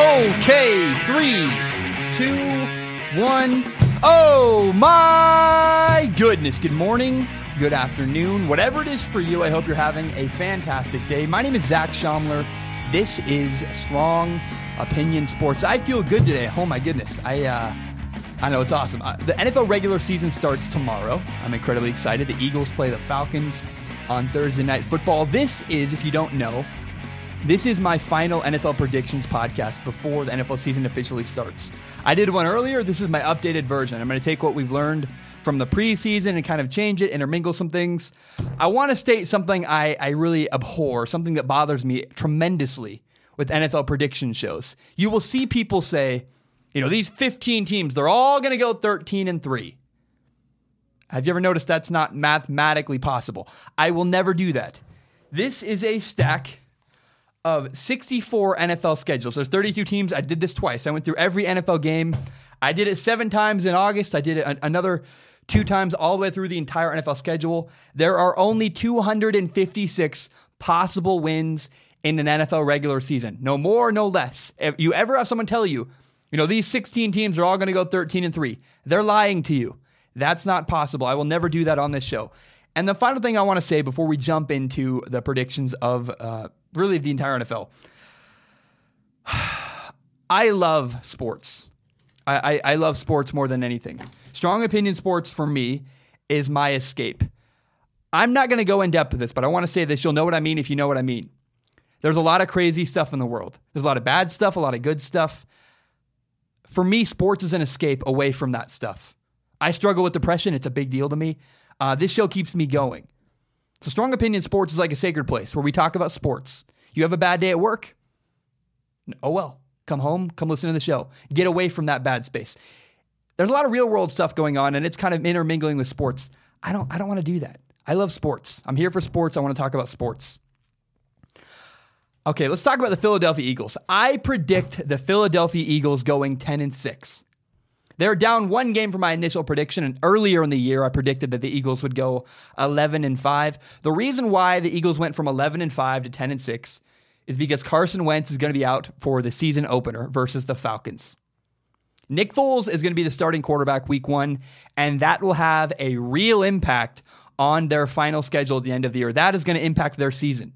Okay, three, two, one. Oh my goodness. Good morning, good afternoon, whatever it is for you. I hope you're having a fantastic day. My name is Zach Schaumler. This is Strong Opinion Sports. I feel good today. Oh my goodness. I, uh, I know it's awesome. Uh, the NFL regular season starts tomorrow. I'm incredibly excited. The Eagles play the Falcons on Thursday Night Football. This is, if you don't know, this is my final NFL predictions podcast before the NFL season officially starts. I did one earlier. This is my updated version. I'm going to take what we've learned from the preseason and kind of change it, intermingle some things. I want to state something I, I really abhor, something that bothers me tremendously with NFL prediction shows. You will see people say, you know, these 15 teams, they're all going to go 13 and 3. Have you ever noticed that's not mathematically possible? I will never do that. This is a stack of 64 NFL schedules. There's 32 teams. I did this twice. I went through every NFL game. I did it seven times in August. I did it another two times all the way through the entire NFL schedule. There are only 256 possible wins in an NFL regular season. No more, no less. If you ever have someone tell you, you know, these 16 teams are all going to go 13 and 3, they're lying to you. That's not possible. I will never do that on this show. And the final thing I want to say before we jump into the predictions of uh, really the entire NFL. I love sports. I, I, I, love sports more than anything. Strong opinion sports for me is my escape. I'm not going to go in depth with this, but I want to say this. You'll know what I mean if you know what I mean. There's a lot of crazy stuff in the world. There's a lot of bad stuff, a lot of good stuff. For me, sports is an escape away from that stuff. I struggle with depression. It's a big deal to me. Uh, this show keeps me going. So, Strong Opinion Sports is like a sacred place where we talk about sports. You have a bad day at work? Oh well. Come home, come listen to the show. Get away from that bad space. There's a lot of real world stuff going on and it's kind of intermingling with sports. I don't I don't want to do that. I love sports. I'm here for sports. I want to talk about sports. Okay, let's talk about the Philadelphia Eagles. I predict the Philadelphia Eagles going 10 and 6. They're down one game from my initial prediction, and earlier in the year, I predicted that the Eagles would go 11 and 5. The reason why the Eagles went from 11 and 5 to 10 and 6 is because Carson Wentz is going to be out for the season opener versus the Falcons. Nick Foles is going to be the starting quarterback week one, and that will have a real impact on their final schedule at the end of the year. That is going to impact their season.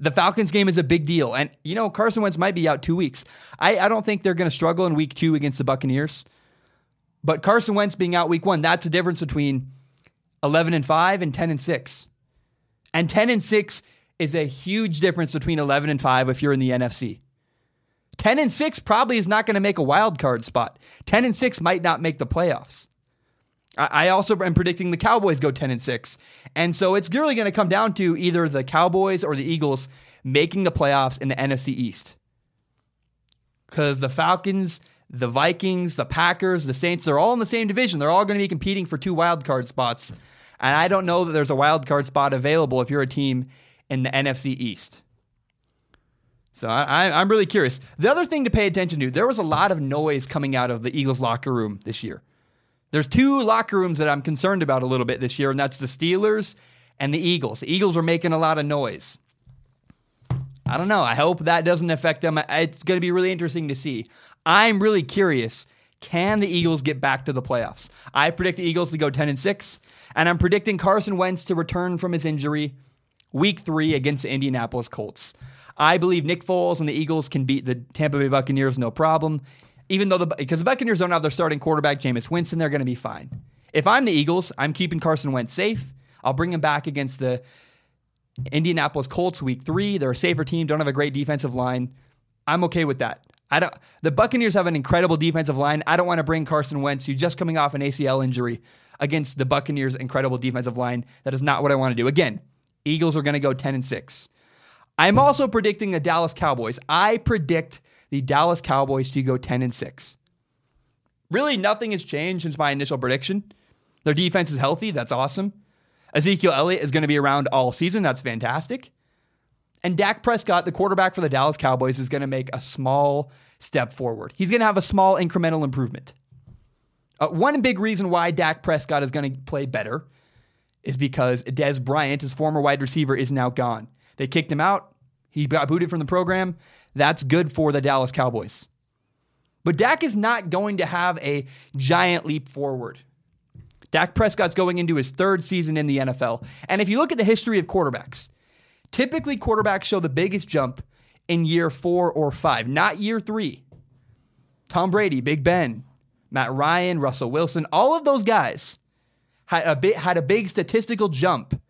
The Falcons game is a big deal. And, you know, Carson Wentz might be out two weeks. I, I don't think they're going to struggle in week two against the Buccaneers. But Carson Wentz being out week one, that's the difference between 11 and 5 and 10 and 6. And 10 and 6 is a huge difference between 11 and 5 if you're in the NFC. 10 and 6 probably is not going to make a wild card spot. 10 and 6 might not make the playoffs. I also am predicting the Cowboys go 10 and 6. And so it's really going to come down to either the Cowboys or the Eagles making the playoffs in the NFC East. Because the Falcons the Vikings, the Packers, the Saints, they're all in the same division. They're all going to be competing for two wild card spots. And I don't know that there's a wild card spot available if you're a team in the NFC East. So I, am really curious. The other thing to pay attention to, there was a lot of noise coming out of the Eagles locker room this year. There's two locker rooms that I'm concerned about a little bit this year, and that's the Steelers and the Eagles. The Eagles are making a lot of noise. I don't know. I hope that doesn't affect them. It's going to be really interesting to see. I'm really curious. Can the Eagles get back to the playoffs? I predict the Eagles to go 10 and 6, and I'm predicting Carson Wentz to return from his injury week three against the Indianapolis Colts. I believe Nick Foles and the Eagles can beat the Tampa Bay Buccaneers no problem. Even though the because the Buccaneers don't have their starting quarterback Jameis Winston, they're going to be fine. If I'm the Eagles, I'm keeping Carson Wentz safe. I'll bring him back against the Indianapolis Colts week three. They're a safer team, don't have a great defensive line. I'm okay with that. I don't. The Buccaneers have an incredible defensive line. I don't want to bring Carson Wentz, who's just coming off an ACL injury, against the Buccaneers' incredible defensive line. That is not what I want to do. Again, Eagles are going to go ten and six. I'm also predicting the Dallas Cowboys. I predict the Dallas Cowboys to go ten and six. Really, nothing has changed since my initial prediction. Their defense is healthy. That's awesome. Ezekiel Elliott is going to be around all season. That's fantastic. And Dak Prescott, the quarterback for the Dallas Cowboys, is going to make a small step forward. He's going to have a small incremental improvement. Uh, one big reason why Dak Prescott is going to play better is because Dez Bryant, his former wide receiver, is now gone. They kicked him out. He got booted from the program. That's good for the Dallas Cowboys. But Dak is not going to have a giant leap forward. Dak Prescott's going into his third season in the NFL. And if you look at the history of quarterbacks, typically quarterbacks show the biggest jump in year four or five, not year three. Tom Brady, Big Ben, Matt Ryan, Russell Wilson, all of those guys had a bit had a big statistical jump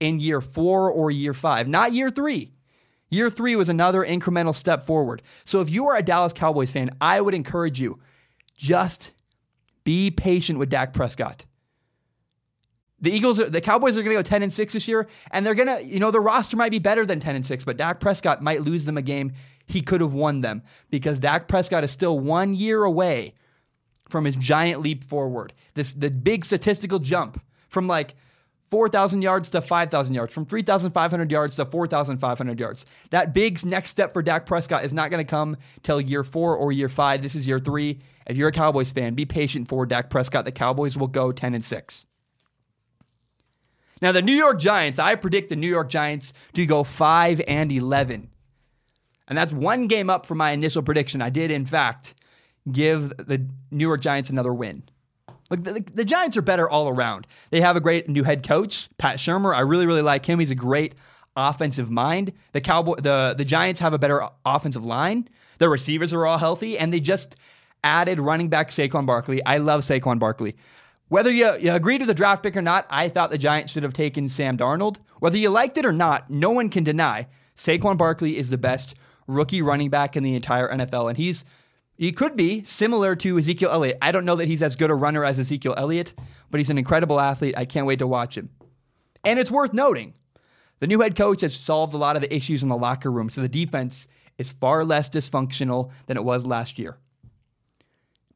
in year four or year five, not year three. Year three was another incremental step forward. So if you are a Dallas Cowboys fan, I would encourage you just be patient with Dak Prescott. The Eagles, the Cowboys are going to go 10 and 6 this year, and they're going to, you know, the roster might be better than 10 and 6, but Dak Prescott might lose them a game he could have won them because Dak Prescott is still one year away from his giant leap forward. This the big statistical jump from like 4,000 yards to 5,000 yards, from 3,500 yards to 4,500 yards. That big next step for Dak Prescott is not going to come till year four or year five. This is year three. If you're a Cowboys fan, be patient for Dak Prescott. The Cowboys will go 10 and 6. Now, the New York Giants, I predict the New York Giants to go 5 and 11. And that's one game up from my initial prediction. I did, in fact, give the New York Giants another win. Look, the, the, Giants are better all around. They have a great new head coach, Pat Shurmur. I really, really like him. He's a great offensive mind. The Cowboy, the the Giants have a better offensive line. Their receivers are all healthy, and they just added running back Saquon Barkley. I love Saquon Barkley. Whether you, you agree to the draft pick or not, I thought the Giants should have taken Sam Darnold. Whether you liked it or not, no one can deny Saquon Barkley is the best rookie running back in the entire NFL, and he's he could be similar to Ezekiel Elliott. I don't know that he's as good a runner as Ezekiel Elliott, but he's an incredible athlete. I can't wait to watch him. And it's worth noting the new head coach has solved a lot of the issues in the locker room, so the defense is far less dysfunctional than it was last year.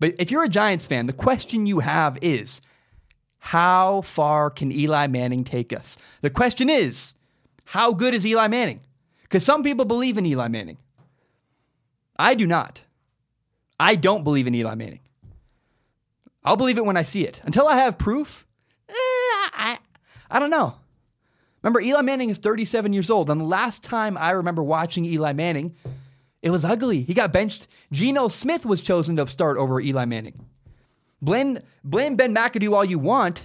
But if you're a Giants fan, the question you have is how far can Eli Manning take us? The question is, how good is Eli Manning? Because some people believe in Eli Manning. I do not. I don't believe in Eli Manning. I'll believe it when I see it. Until I have proof, eh, I, I don't know. Remember, Eli Manning is 37 years old. And the last time I remember watching Eli Manning, it was ugly. He got benched. Geno Smith was chosen to start over Eli Manning. Blame, blame Ben McAdoo all you want.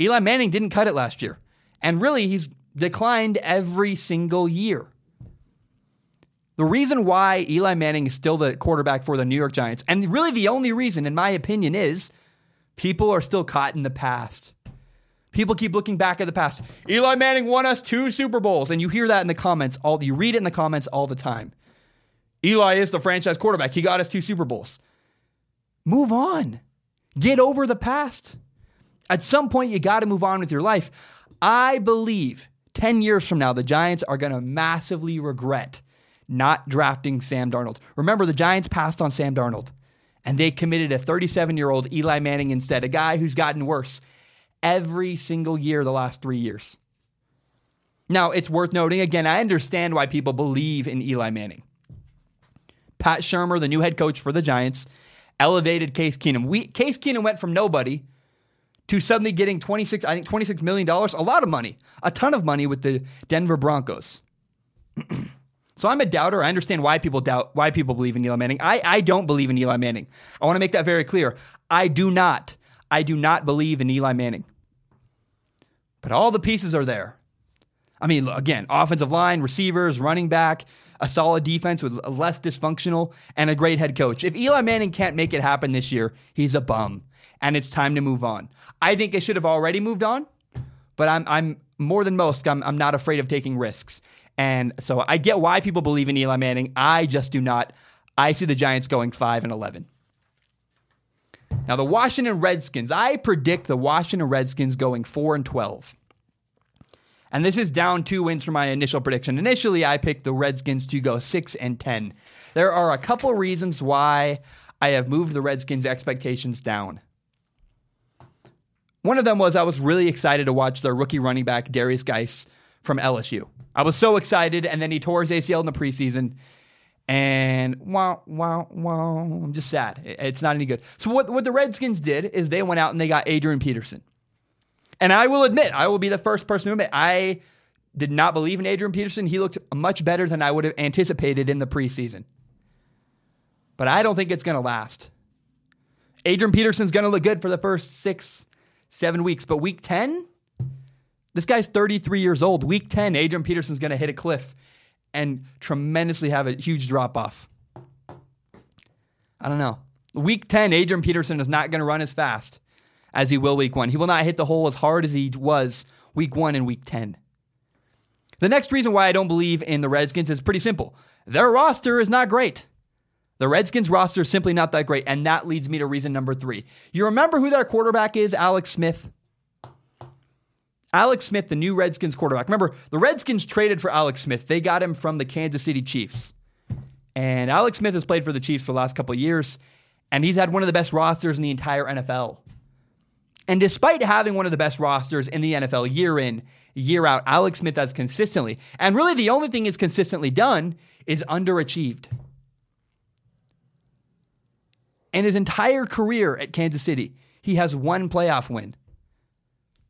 Eli Manning didn't cut it last year. And really, he's declined every single year. The reason why Eli Manning is still the quarterback for the New York Giants, and really the only reason, in my opinion, is people are still caught in the past. People keep looking back at the past. Eli Manning won us two Super Bowls, and you hear that in the comments. All you read it in the comments all the time. Eli is the franchise quarterback. He got us two Super Bowls. Move on. Get over the past. At some point, you got to move on with your life. I believe 10 years from now, the Giants are going to massively regret not drafting Sam Darnold. Remember, the Giants passed on Sam Darnold and they committed a 37 year old Eli Manning instead, a guy who's gotten worse every single year the last three years. Now, it's worth noting again, I understand why people believe in Eli Manning. Pat Shurmur, the new head coach for the Giants, elevated Case Keenum. We, Case Keenum went from nobody to suddenly getting 26, I think $26 million, a lot of money, a ton of money with the Denver Broncos. So I'm a doubter. I understand why people doubt, why people believe in Eli Manning. I, I don't believe in Eli Manning. I want to make that very clear. I do not. I do not believe in Eli Manning. But all the pieces are there. I mean, again, offensive line, receivers, running back, a solid defense with less dysfunctional, and a great head coach. If Eli Manning can't make it happen this year, he's a bum, and it's time to move on. I think they should have already moved on, but I'm I'm more than most. I'm I'm not afraid of taking risks. And so I get why people believe in Eli Manning. I just do not. I see the Giants going 5 and 11. Now the Washington Redskins, I predict the Washington Redskins going 4 and 12. And this is down 2 wins from my initial prediction. Initially, I picked the Redskins to go 6 and 10. There are a couple reasons why I have moved the Redskins expectations down. One of them was I was really excited to watch their rookie running back Darius Guice from LSU. I was so excited, and then he tore his ACL in the preseason. And wow, wow, wow. I'm just sad. It's not any good. So, what, what the Redskins did is they went out and they got Adrian Peterson. And I will admit, I will be the first person to admit, I did not believe in Adrian Peterson. He looked much better than I would have anticipated in the preseason. But I don't think it's going to last. Adrian Peterson's going to look good for the first six, seven weeks. But week 10, this guy's 33 years old. Week 10, Adrian Peterson's going to hit a cliff and tremendously have a huge drop off. I don't know. Week 10, Adrian Peterson is not going to run as fast as he will week one. He will not hit the hole as hard as he was week one and week 10. The next reason why I don't believe in the Redskins is pretty simple. Their roster is not great. The Redskins roster is simply not that great, and that leads me to reason number three. You remember who their quarterback is? Alex Smith. Alex Smith, the new Redskins quarterback. Remember, the Redskins traded for Alex Smith. They got him from the Kansas City Chiefs. And Alex Smith has played for the Chiefs for the last couple years, and he's had one of the best rosters in the entire NFL. And despite having one of the best rosters in the NFL year in, year out, Alex Smith has consistently, and really the only thing he's consistently done is underachieved. In his entire career at Kansas City, he has one playoff win.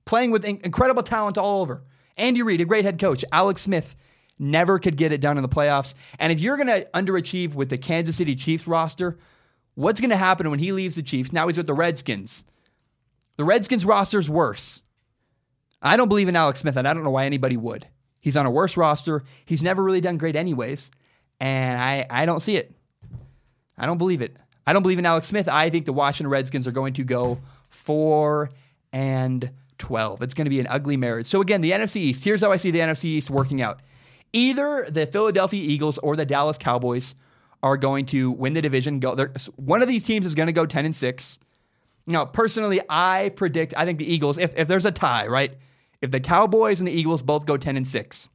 Playing with incredible talent all over. Andy Reid, a great head coach. Alex Smith never could get it done in the playoffs. And if you're going to underachieve with the Kansas City Chiefs roster, what's going to happen when he leaves the Chiefs? Now he's with the Redskins. The Redskins roster is worse. I don't believe in Alex Smith, and I don't know why anybody would. He's on a worse roster. He's never really done great, anyways. And I, I don't see it. I don't believe it. I don't believe in Alex Smith. I think the Washington Redskins are going to go 4 and 12. It's going to be an ugly marriage. So, again, the NFC East. Here's how I see the NFC East working out either the Philadelphia Eagles or the Dallas Cowboys are going to win the division. Go one of these teams is going to go 10 and 6. You know, personally, I predict I think the Eagles, if, if there's a tie, right? If the Cowboys and the Eagles both go 10 and 6,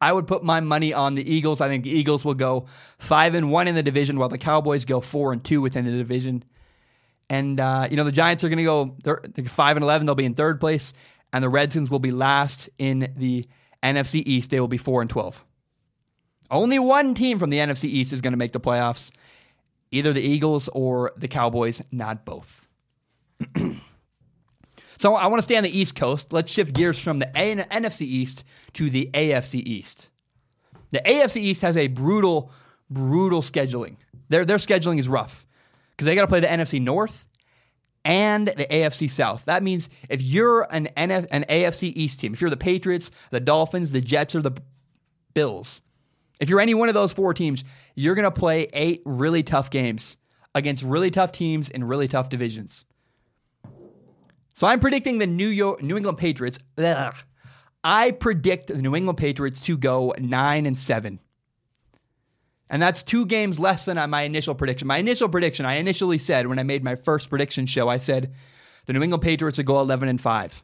I would put my money on the Eagles. I think the Eagles will go 5 and 1 in the division while the Cowboys go 4 and 2 within the division. And uh, you know, the Giants are going to go thir- 5 and 11, they'll be in third place, and the Redskins will be last in the NFC East. They will be 4 and 12. Only one team from the NFC East is going to make the playoffs, either the Eagles or the Cowboys, not both. so I want to stay on the East Coast. Let's shift gears from the A- NFC East to the AFC East. The AFC East has a brutal, brutal scheduling. Their, their scheduling is rough because they got to play the NFC North and the AFC South. That means if you're an, NF, an AFC East team, if you're the Patriots, the Dolphins, the Jets, or the Bills, if you're any one of those four teams, you're going to play eight really tough games against really tough teams in really tough divisions. So I'm predicting the New York New England Patriots. Ugh, I predict the New England Patriots to go 9 and 7. And that's two games less than my initial prediction. My initial prediction, I initially said when I made my first prediction show, I said the New England Patriots would go 11 and 5.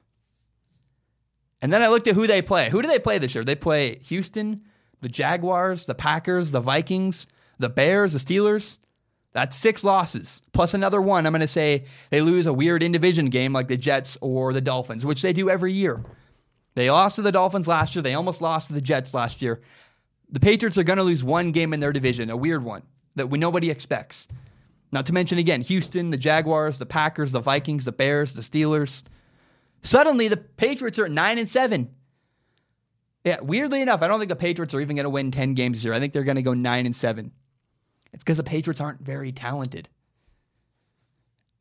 And then I looked at who they play. Who do they play this year? They play Houston, the Jaguars, the Packers, the Vikings, the Bears, the Steelers. That's six losses plus another one. I'm going to say they lose a weird in division game like the Jets or the Dolphins, which they do every year. They lost to the Dolphins last year. They almost lost to the Jets last year. The Patriots are going to lose one game in their division, a weird one that we, nobody expects. Not to mention, again, Houston, the Jaguars, the Packers, the Vikings, the Bears, the Steelers. Suddenly, the Patriots are at 9 and 7. Yeah, weirdly enough, I don't think the Patriots are even going to win 10 games here. I think they're going to go 9 and 7. It's because the Patriots aren't very talented.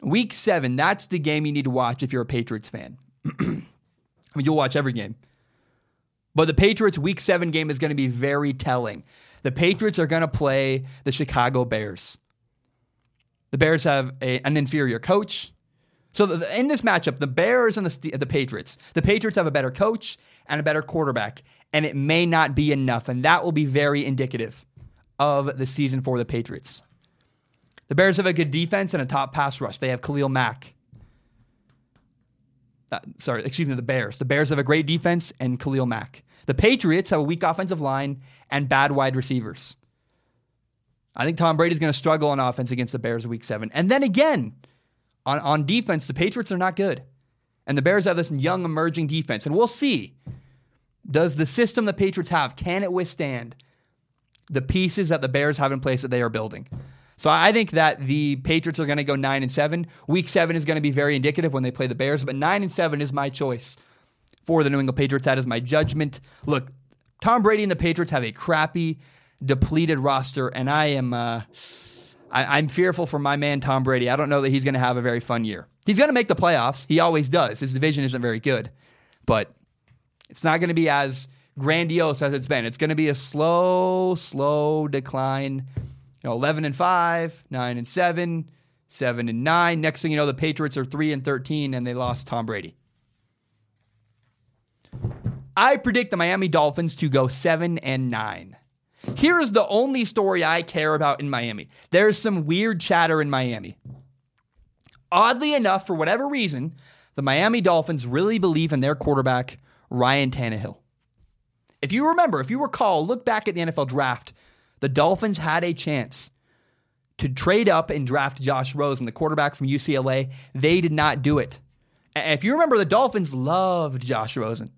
Week 7, that's the game you need to watch if you're a Patriots fan. I mean, you'll watch every game. But the Patriots' week seven game is going to be very telling. The Patriots are going to play the Chicago Bears. The Bears have a, an inferior coach. So the, in this matchup, the Bears and the, the Patriots, the Patriots have a better coach and a better quarterback, and it may not be enough. And that will be very indicative of the season for the Patriots. The Bears have a good defense and a top pass rush. They have Khalil Mack. Uh, sorry, excuse me, the Bears. The Bears have a great defense and Khalil Mack. The Patriots have a weak offensive line and bad wide receivers. I think Tom Brady's going to struggle on offense against the Bears week seven. And then again, on, on defense, the Patriots are not good. And the Bears have this young emerging defense. And we'll see. Does the system the Patriots have, can it withstand the pieces that the Bears have in place that they are building? So I think that the Patriots are going to go nine and seven. Week seven is going to be very indicative when they play the Bears, but nine and seven is my choice for the New England Patriots. That is my judgment. Look, Tom Brady and the Patriots have a crappy, depleted roster, and I am uh, I, am fearful for my man Tom Brady. I don't know that he's going to have a very fun year. He's going to make the playoffs. He always does. His division isn't very good, but it's not going to be as grandiose as it's been. It's going to be a slow, slow decline. You know, 11 and 5, 9 and 7, 7 and 9. Next thing you know, the Patriots are 3 and 13 and they lost Tom Brady. I predict the Miami Dolphins to go 7 and 9. Here is the only story I care about in Miami. There's some weird chatter in Miami. Oddly enough, for whatever reason, the Miami Dolphins really believe in their quarterback, Ryan Tannehill. If you remember, if you recall, look back at the NFL draft, the Dolphins had a chance to trade up and draft Josh Rosen, the quarterback from UCLA. They did not do it. If you remember, the Dolphins loved Josh Rosen.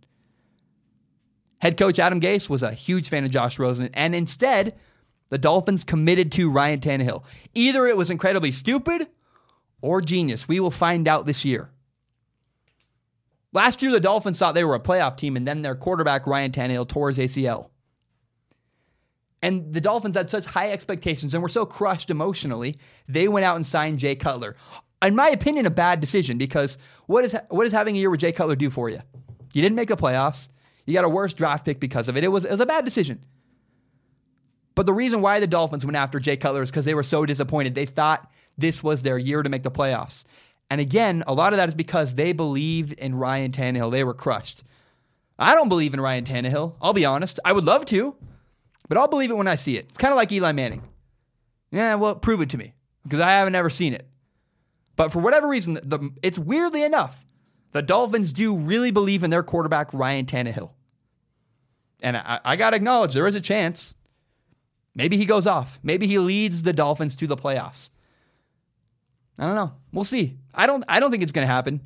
Head coach Adam Gase was a huge fan of Josh Rosen, and instead, the Dolphins committed to Ryan Tannehill. Either it was incredibly stupid or genius. We will find out this year. Last year, the Dolphins thought they were a playoff team, and then their quarterback, Ryan Tannehill, tore his ACL. And the Dolphins had such high expectations and were so crushed emotionally, they went out and signed Jay Cutler. In my opinion, a bad decision because what is what is having a year with Jay Cutler do for you? You didn't make the playoffs. You got a worse draft pick because of it. It was, it was a bad decision. But the reason why the Dolphins went after Jay Cutler is because they were so disappointed. They thought this was their year to make the playoffs. And again, a lot of that is because they believed in Ryan Tannehill. They were crushed. I don't believe in Ryan Tannehill. I'll be honest. I would love to, but I'll believe it when I see it. It's kind of like Eli Manning. Yeah, well, prove it to me because I haven't ever seen it. But for whatever reason, the, it's weirdly enough, the Dolphins do really believe in their quarterback, Ryan Tannehill. And I, I got to acknowledge there is a chance. Maybe he goes off. Maybe he leads the Dolphins to the playoffs. I don't know. We'll see. I don't I don't think it's going to happen.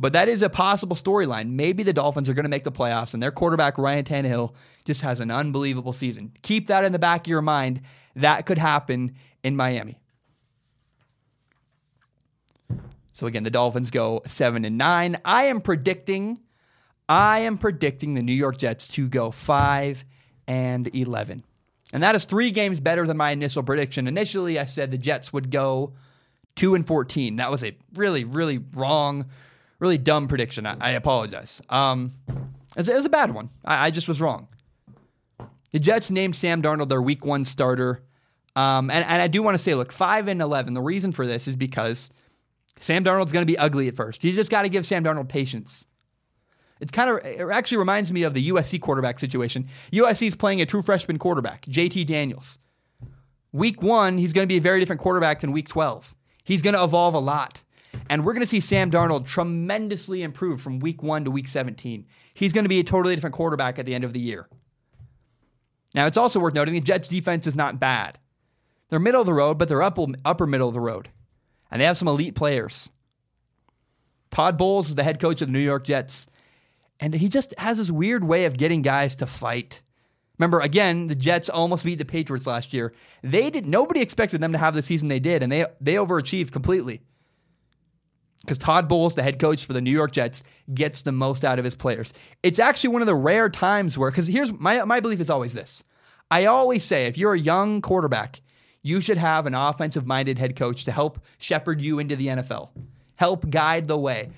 But that is a possible storyline. Maybe the Dolphins are going to make the playoffs and their quarterback Ryan Tannehill just has an unbelievable season. Keep that in the back of your mind. That could happen in Miami. So again, the Dolphins go 7 and 9. I am predicting I am predicting the New York Jets to go 5 and 11. And that is 3 games better than my initial prediction. Initially, I said the Jets would go 2 and 14. That was a really really wrong, really dumb prediction. I, I apologize. Um it was, a bad one. I, I, just was wrong. The Jets named Sam Darnold their week 1 starter. Um, and, and I do want to say, look, 5 and 11, the reason for this is because Sam Darnold's going to be ugly at first. You just got to give Sam Darnold patience. It's kind of it actually reminds me of the USC quarterback situation. USC is playing a true freshman quarterback, JT Daniels. Week 1, he's going to be a very different quarterback than week 12. He's going to evolve a lot. And we're going to see Sam Darnold tremendously improve from week 1 to week 17. He's going to be a totally different quarterback at the end of the year. Now, it's also worth noting the Jets defense is not bad. They're middle of the road, but they're upper, upper middle of the road and they have some elite players. Todd Bowles is the head coach of the New York Jets, and he just has this weird way of getting guys to fight. Remember, again, the Jets almost beat the Patriots last year. They did nobody expected them to have the season they did, and they they overachieved completely. Because Todd Bowles, the head coach for the New York Jets, gets the most out of his players. It's actually one of the rare times where, because here's my my belief is always this. I always say if you're a young quarterback you should have an offensive minded head coach to help shepherd you into the NFL, help guide the way.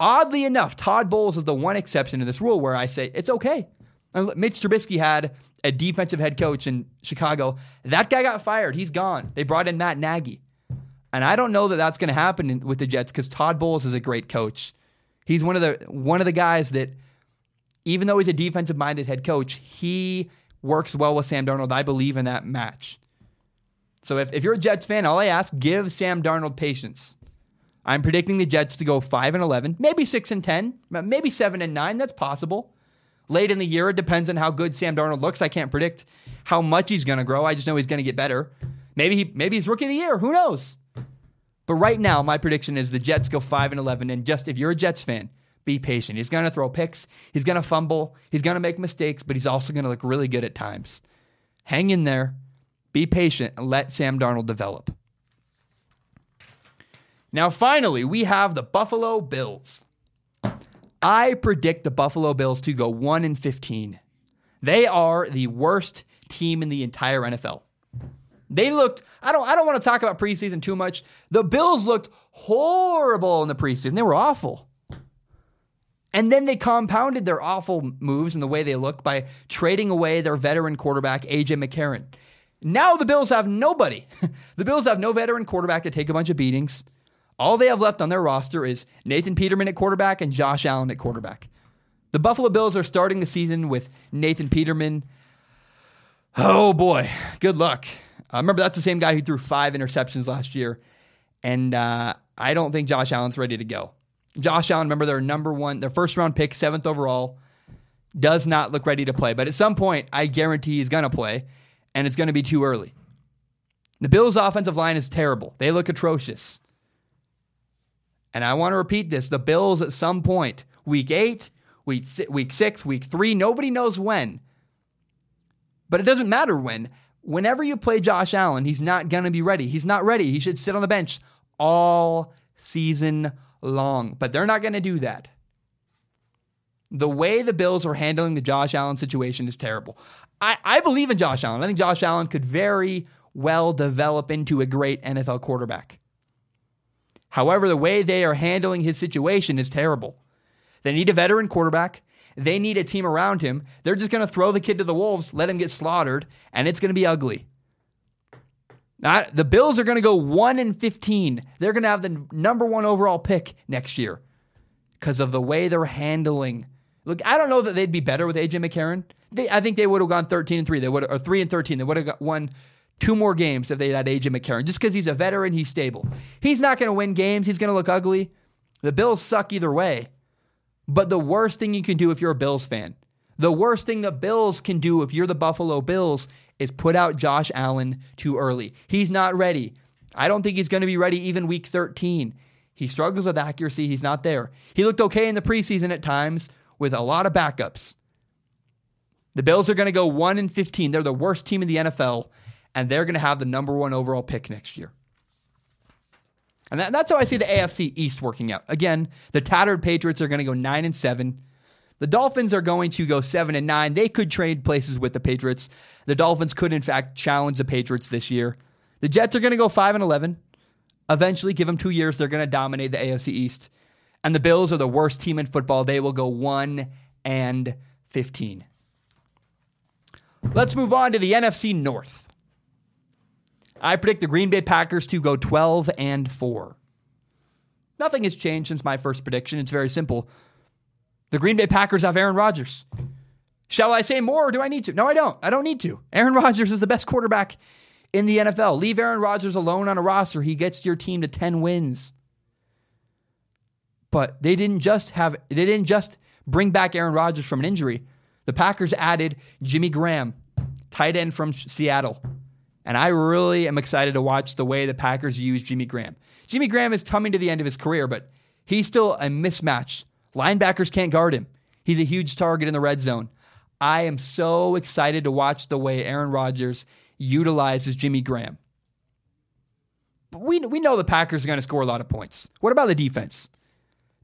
Oddly enough, Todd Bowles is the one exception to this rule where I say it's okay. Uh, Mitch Trubisky had a defensive head coach in Chicago. That guy got fired. He's gone. They brought in Matt Nagy. And I don't know that that's going to happen with the Jets because Todd Bowles is a great coach. He's one of the one of the guys that, even though he's a defensive minded head coach, he works well with Sam Darnold. I believe in that match. So if, if you're a Jets fan, all I ask, give Sam Darnold patience. I'm predicting the Jets to go 5 and 11, maybe 6 and 10, maybe 7 and 9. That's possible. Late in the year, it depends on how good Sam Darnold looks. I can't predict how much he's going to grow. I just know he's going to get better. Maybe he maybe he's rookie of the year. Who knows? But right now, my prediction is the Jets go 5 and 11 and just if you're a Jets fan, be patient. He's going to throw picks, he's going to fumble, he's going to make mistakes, but he's also going to look really good at times. Hang in there. Be patient and let Sam Darnold develop. Now, finally, we have the Buffalo Bills. I predict the Buffalo Bills to go 1 and 15. They are the worst team in the entire NFL. They looked I don't I don't want to talk about preseason too much. The Bills looked horrible in the preseason. They were awful. And then they compounded their awful moves and the way they look by trading away their veteran quarterback, AJ McCarron. Now the Bills have nobody. the Bills have no veteran quarterback to take a bunch of beatings. All they have left on their roster is Nathan Peterman at quarterback and Josh Allen at quarterback. The Buffalo Bills are starting the season with Nathan Peterman. Oh boy, good luck. I remember that's the same guy who threw five interceptions last year. And uh, I don't think Josh Allen's ready to go. Josh Allen, remember their number one, their first round pick, seventh overall, does not look ready to play. But at some point, I guarantee he's going to play, and it's going to be too early. The Bills' offensive line is terrible. They look atrocious. And I want to repeat this the Bills, at some point, week eight, week, week six, week three, nobody knows when. But it doesn't matter when. Whenever you play Josh Allen, he's not going to be ready. He's not ready. He should sit on the bench all season long, but they're not going to do that. The way the Bills are handling the Josh Allen situation is terrible. I, I believe in Josh Allen. I think Josh Allen could very well develop into a great NFL quarterback. However, the way they are handling his situation is terrible. They need a veteran quarterback. They need a team around him. They're just going to throw the kid to the Wolves, let him get slaughtered, and it's going to be ugly. Not, the Bills are going to go 1 and 15. They're going to have the number 1 overall pick next year because of the way they're handling. Look, I don't know that they'd be better with AJ McCarron. They, I think they would have gone 13 and 3. They would or 3 and 13. They would have won two more games if they had AJ McCarron just because he's a veteran, he's stable. He's not going to win games, he's going to look ugly. The Bills suck either way. But the worst thing you can do if you're a Bills fan, the worst thing the Bills can do if you're the Buffalo Bills is put out Josh Allen too early. He's not ready. I don't think he's going to be ready even week 13. He struggles with accuracy. He's not there. He looked okay in the preseason at times with a lot of backups. The Bills are going to go 1 and 15. They're the worst team in the NFL, and they're going to have the number one overall pick next year. And that, that's how I see the AFC East working out. Again, the tattered Patriots are going to go 9 and 7. The Dolphins are going to go 7 and 9. They could trade places with the Patriots. The Dolphins could in fact challenge the Patriots this year. The Jets are going to go 5 and 11. Eventually, give them 2 years, they're going to dominate the AFC East. And the Bills are the worst team in football. They will go 1 and 15. Let's move on to the NFC North. I predict the Green Bay Packers to go 12 and 4. Nothing has changed since my first prediction. It's very simple. The Green Bay Packers have Aaron Rodgers. Shall I say more or do I need to? No, I don't. I don't need to. Aaron Rodgers is the best quarterback in the NFL. Leave Aaron Rodgers alone on a roster. He gets your team to 10 wins. But they didn't just have they didn't just bring back Aaron Rodgers from an injury. The Packers added Jimmy Graham, tight end from Seattle. And I really am excited to watch the way the Packers use Jimmy Graham. Jimmy Graham is coming to the end of his career, but he's still a mismatch. Linebackers can't guard him. He's a huge target in the red zone. I am so excited to watch the way Aaron Rodgers utilizes Jimmy Graham. But we, we know the Packers are going to score a lot of points. What about the defense?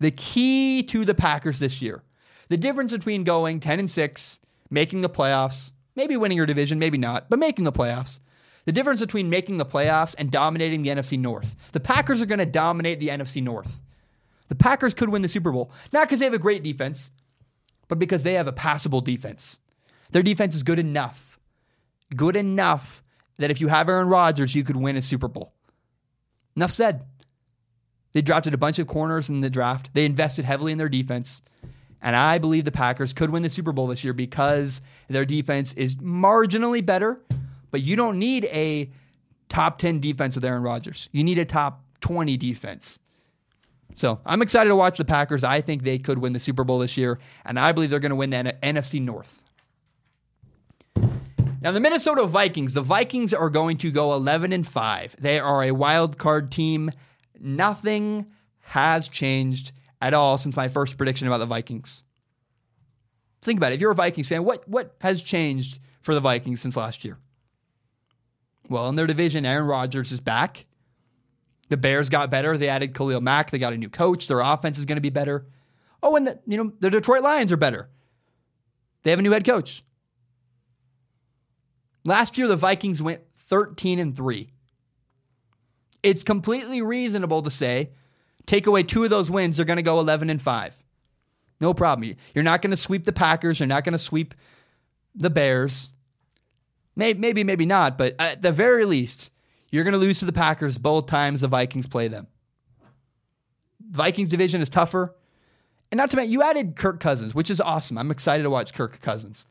The key to the Packers this year, the difference between going 10 and 6, making the playoffs, maybe winning your division, maybe not, but making the playoffs, the difference between making the playoffs and dominating the NFC North. The Packers are going to dominate the NFC North. The Packers could win the Super Bowl, not because they have a great defense, but because they have a passable defense. Their defense is good enough, good enough that if you have Aaron Rodgers, you could win a Super Bowl. Enough said. They drafted a bunch of corners in the draft. They invested heavily in their defense. And I believe the Packers could win the Super Bowl this year because their defense is marginally better but you don't need a top 10 defense with Aaron Rodgers. You need a top 20 defense. So I'm excited to watch the Packers. I think they could win the Super Bowl this year, and I believe they're going to win the NFC North. Now the Minnesota Vikings, the Vikings are going to go 11 and 5. They are a wild card team. Nothing has changed at all since my first prediction about the Vikings. Think about it. If you're a Vikings fan, what what has changed for the Vikings since last year? Well, in their division, Aaron Rodgers is back. The Bears got better. They added Khalil Mack. They got a new coach. Their offense is going to be better. Oh, and the, you know, the Detroit Lions are better. They have a new head coach. Last year the Vikings went 13 and 3. It's completely reasonable to say take away two of those wins, they're going to go 11 and 5. No problem. You're not going to sweep the Packers, you're not going to sweep the Bears. Maybe, maybe, maybe not, but at the very least, you're going to lose to the Packers both times the Vikings play them. Vikings division is tougher. And not to mention, you added Kirk Cousins, which is awesome. I'm excited to watch Kirk Cousins.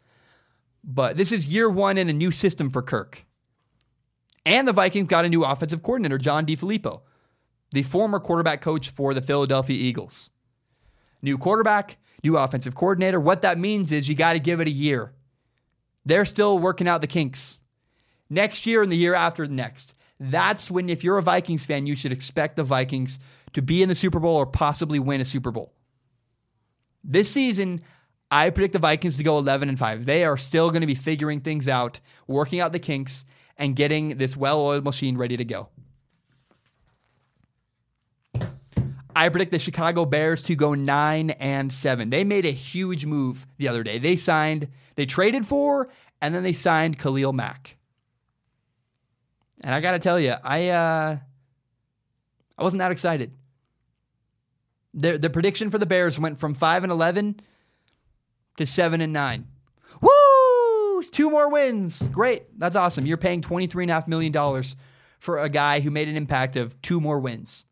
But this is year one in a new system for Kirk. And the Vikings got a new offensive coordinator, John DeFilippo, the former quarterback coach for the Philadelphia Eagles. New quarterback, new offensive coordinator. What that means is you got to give it a year. They're still working out the kinks. Next year and the year after the next. That's when, if you're a Vikings fan, you should expect the Vikings to be in the Super Bowl or possibly win a Super Bowl. This season, I predict the Vikings to go 11 and 5. They are still going to be figuring things out, working out the kinks, and getting this well oiled machine ready to go. I predict the Chicago Bears to go 9 and 7. They made a huge move the other day. They signed, they traded for, and then they signed Khalil Mack. And I got to tell you, I uh I wasn't that excited. The the prediction for the Bears went from 5 and 11 to 7 and 9. Woo! Two more wins. Great. That's awesome. You're paying $23.5 million for a guy who made an impact of two more wins.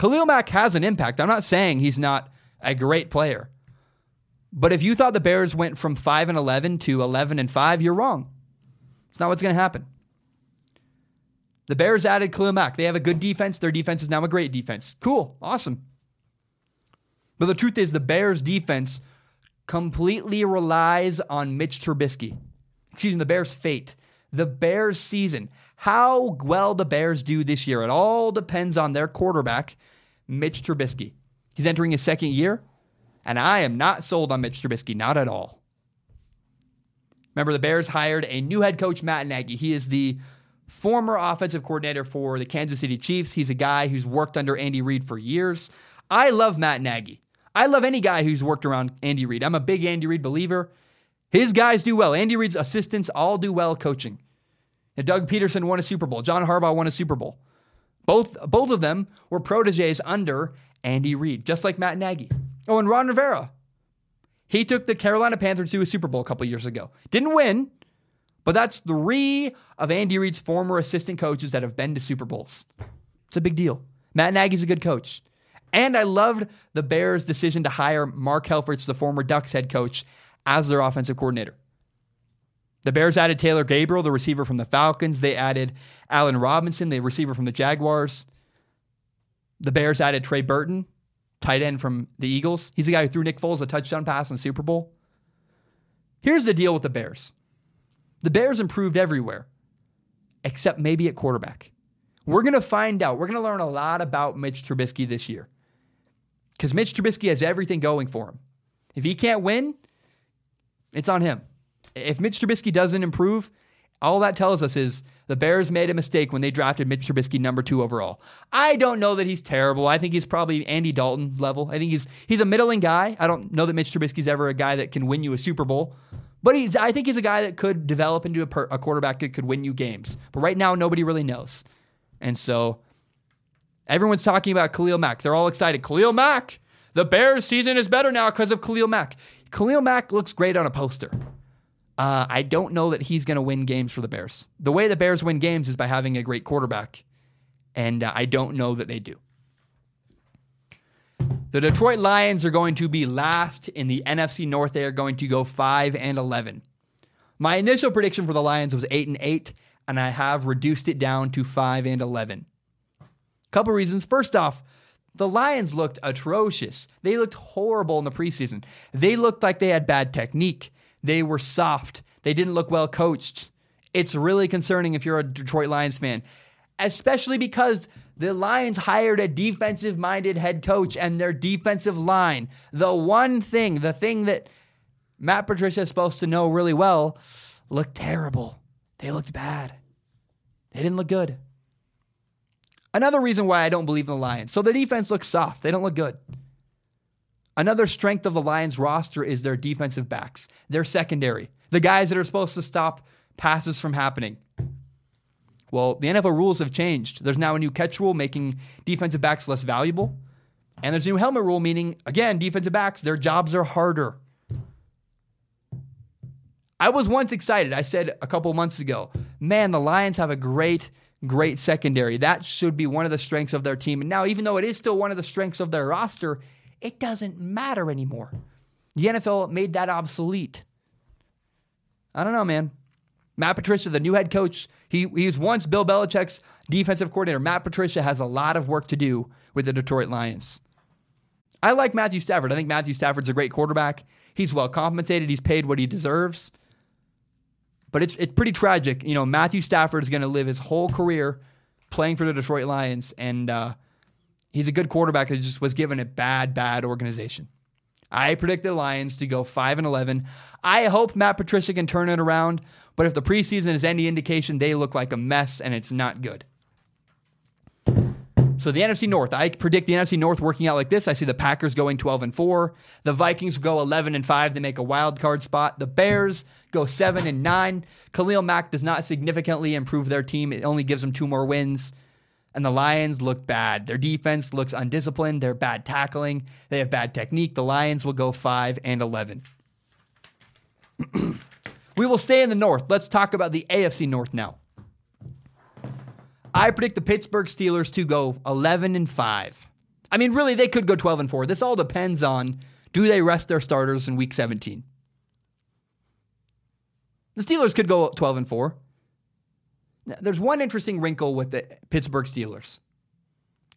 Khalil Mack has an impact. I'm not saying he's not a great player. But if you thought the Bears went from 5 and 11 to 11 and 5, you're wrong. It's not what's going to happen. The Bears added Khalil Mack. They have a good defense. Their defense is now a great defense. Cool. Awesome. But the truth is, the Bears' defense completely relies on Mitch Trubisky. Excuse me, the Bears' fate. The Bears' season. How well the Bears do this year. It all depends on their quarterback, Mitch Trubisky. He's entering his second year, and I am not sold on Mitch Trubisky, not at all. Remember, the Bears hired a new head coach, Matt Nagy. He is the former offensive coordinator for the Kansas City Chiefs. He's a guy who's worked under Andy Reid for years. I love Matt Nagy. I love any guy who's worked around Andy Reid. I'm a big Andy Reid believer. His guys do well. Andy Reid's assistants all do well coaching. And Doug Pederson won a Super Bowl. John Harbaugh won a Super Bowl. Both, both of them were proteges under Andy Reid, just like Matt Nagy. Oh, and Ron Rivera. He took the Carolina Panthers to a Super Bowl a couple years ago. Didn't win, but that's three of Andy Reid's former assistant coaches that have been to Super Bowls. It's a big deal. Matt Nagy's a good coach. And I loved the Bears' decision to hire Mark Helfrich, the former Ducks head coach, as their offensive coordinator. The Bears added Taylor Gabriel, the receiver from the Falcons. They added Allen Robinson, the receiver from the Jaguars. The Bears added Trey Burton, tight end from the Eagles. He's the guy who threw Nick Foles a touchdown pass in the Super Bowl. Here's the deal with the Bears the Bears improved everywhere, except maybe at quarterback. We're going to find out. We're going to learn a lot about Mitch Trubisky this year because Mitch Trubisky has everything going for him. If he can't win, it's on him. If Mitch Trubisky doesn't improve, all that tells us is the Bears made a mistake when they drafted Mitch Trubisky number two overall. I don't know that he's terrible. I think he's probably Andy Dalton level. I think he's he's a middling guy. I don't know that Mitch Trubisky's ever a guy that can win you a Super Bowl. But he's, I think he's a guy that could develop into a, per, a quarterback that could win you games. But right now, nobody really knows. And so everyone's talking about Khalil Mack. They're all excited. Khalil Mack, the Bears season is better now because of Khalil Mack. Khalil Mack looks great on a poster. Uh, I don't know that he's going to win games for the Bears. The way the Bears win games is by having a great quarterback. And uh, I don't know that they do. The Detroit Lions are going to be last in the NFC North. They are going to go 5 and 11. My initial prediction for the Lions was 8 and 8, and I have reduced it down to 5 and 11. Couple reasons. First off, the Lions looked atrocious. They looked horrible in the preseason. They looked like they had bad technique. They were soft. They didn't look well coached. It's really concerning if you're a Detroit Lions fan, especially because the Lions hired a defensive minded head coach and their defensive line. The one thing, the thing that Matt Patricia is supposed to know really well, looked terrible. They looked bad. They didn't look good. Another reason why I don't believe in the Lions. So their defense looks soft. They don't look good. Another strength of the Lions roster is their defensive backs, their secondary, the guys that are supposed to stop passes from happening. Well, the NFL rules have changed. There's now a new catch rule making defensive backs less valuable. And there's a new helmet rule meaning, again, defensive backs, their jobs are harder. I was once excited. I said a couple months ago, man, the Lions have a great, great secondary. That should be one of the strengths of their team. And now, even though it is still one of the strengths of their roster, it doesn't matter anymore. The NFL made that obsolete. I don't know, man. Matt Patricia, the new head coach, he, he was once Bill Belichick's defensive coordinator. Matt Patricia has a lot of work to do with the Detroit Lions. I like Matthew Stafford. I think Matthew Stafford's a great quarterback. He's well compensated. He's paid what he deserves. But it's it's pretty tragic. You know, Matthew Stafford is going to live his whole career playing for the Detroit Lions, and uh, he's a good quarterback that just was given a bad, bad organization. I predict the Lions to go five and eleven. I hope Matt Patricia can turn it around, but if the preseason is any indication, they look like a mess and it's not good. So the NFC North, I predict the NFC North working out like this. I see the Packers going 12 and 4. The Vikings go 11 and 5 to make a wild card spot. The Bears go 7 and 9. Khalil Mack does not significantly improve their team. It only gives them two more wins. And the Lions look bad. Their defense looks undisciplined. They're bad tackling. They have bad technique. The Lions will go 5 and 11. we will stay in the North. Let's talk about the AFC North now. I predict the Pittsburgh Steelers to go 11 and 5. I mean, really, they could go 12 and 4. This all depends on do they rest their starters in week 17? The Steelers could go 12 and 4. Now, there's one interesting wrinkle with the Pittsburgh Steelers.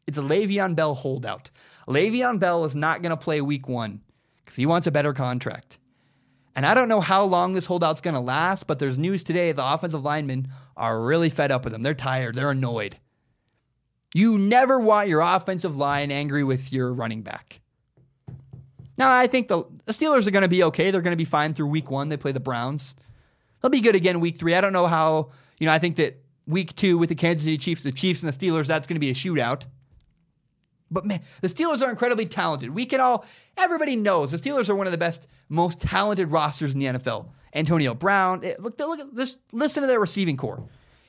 It's a Le'Veon Bell holdout. Le'Veon Bell is not going to play week one because he wants a better contract. And I don't know how long this holdout's going to last, but there's news today the offensive linemen are really fed up with him. They're tired, they're annoyed. You never want your offensive line angry with your running back. Now, I think the, the Steelers are going to be okay. They're going to be fine through week one. They play the Browns. They'll be good again week three. I don't know how, you know, I think that week two with the Kansas City Chiefs, the Chiefs and the Steelers, that's going to be a shootout. But man, the Steelers are incredibly talented. We can all, everybody knows the Steelers are one of the best, most talented rosters in the NFL. Antonio Brown, eh, look, look at this, listen to their receiving corps.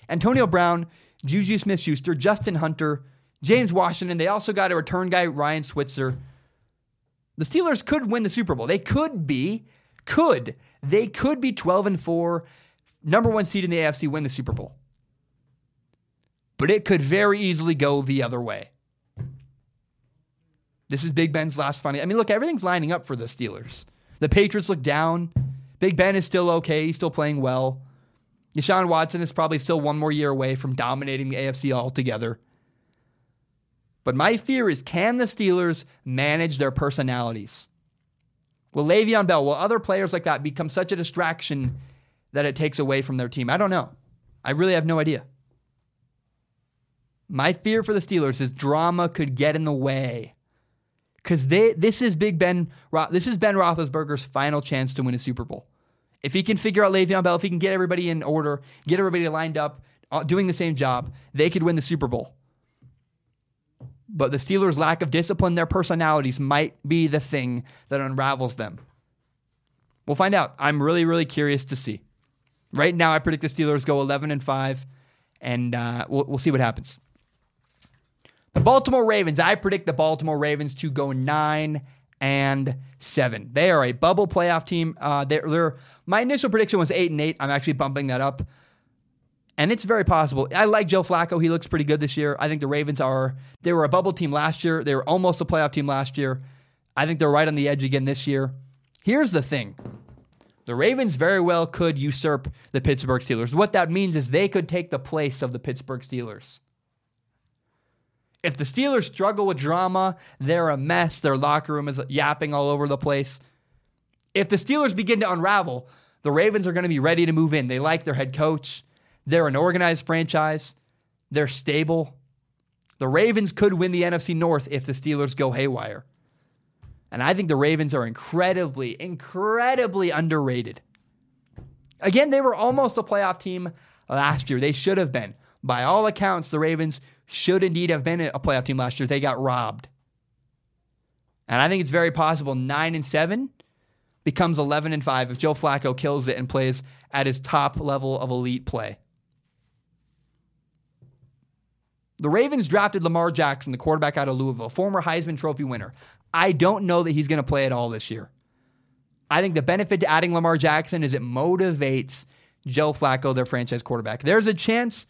Antonio Brown, Juju Smith Schuster, Justin Hunter, James Washington. They also got a return guy, Ryan Switzer. The Steelers could win the Super Bowl. They could be, could, they could be 12 and 4, number one seed in the AFC, win the Super Bowl. But it could very easily go the other way. This is Big Ben's last funny. I mean, look, everything's lining up for the Steelers. The Patriots look down. Big Ben is still okay. He's still playing well. Deshaun Watson is probably still one more year away from dominating the AFC altogether. But my fear is can the Steelers manage their personalities? Will Le'Veon Bell, will other players like that become such a distraction that it takes away from their team? I don't know. I really have no idea. My fear for the Steelers is drama could get in the way because this is Big Ben. This is Ben Roethlisberger's final chance to win a Super Bowl. If he can figure out Le'Veon Bell, if he can get everybody in order, get everybody lined up, uh, doing the same job, they could win the Super Bowl. But the Steelers' lack of discipline, their personalities might be the thing that unravels them. We'll find out. I'm really, really curious to see. Right now, I predict the Steelers go 11 and five, and uh, we'll, we'll see what happens. The Baltimore Ravens, I predict the Baltimore Ravens to go nine and seven. They are a bubble playoff team. Uh, they're, they're, my initial prediction was eight and eight. I'm actually bumping that up. And it's very possible. I like Joe Flacco. He looks pretty good this year. I think the Ravens are, they were a bubble team last year. They were almost a playoff team last year. I think they're right on the edge again this year. Here's the thing the Ravens very well could usurp the Pittsburgh Steelers. What that means is they could take the place of the Pittsburgh Steelers. If the Steelers struggle with drama, they're a mess. Their locker room is yapping all over the place. If the Steelers begin to unravel, the Ravens are going to be ready to move in. They like their head coach. They're an organized franchise. They're stable. The Ravens could win the NFC North if the Steelers go haywire. And I think the Ravens are incredibly, incredibly underrated. Again, they were almost a playoff team last year. They should have been. By all accounts, the Ravens should indeed have been a playoff team last year. They got robbed. And I think it's very possible 9 and 7 becomes 11 and 5 if Joe Flacco kills it and plays at his top level of elite play. The Ravens drafted Lamar Jackson, the quarterback out of Louisville, former Heisman Trophy winner. I don't know that he's going to play at all this year. I think the benefit to adding Lamar Jackson is it motivates Joe Flacco, their franchise quarterback. There's a chance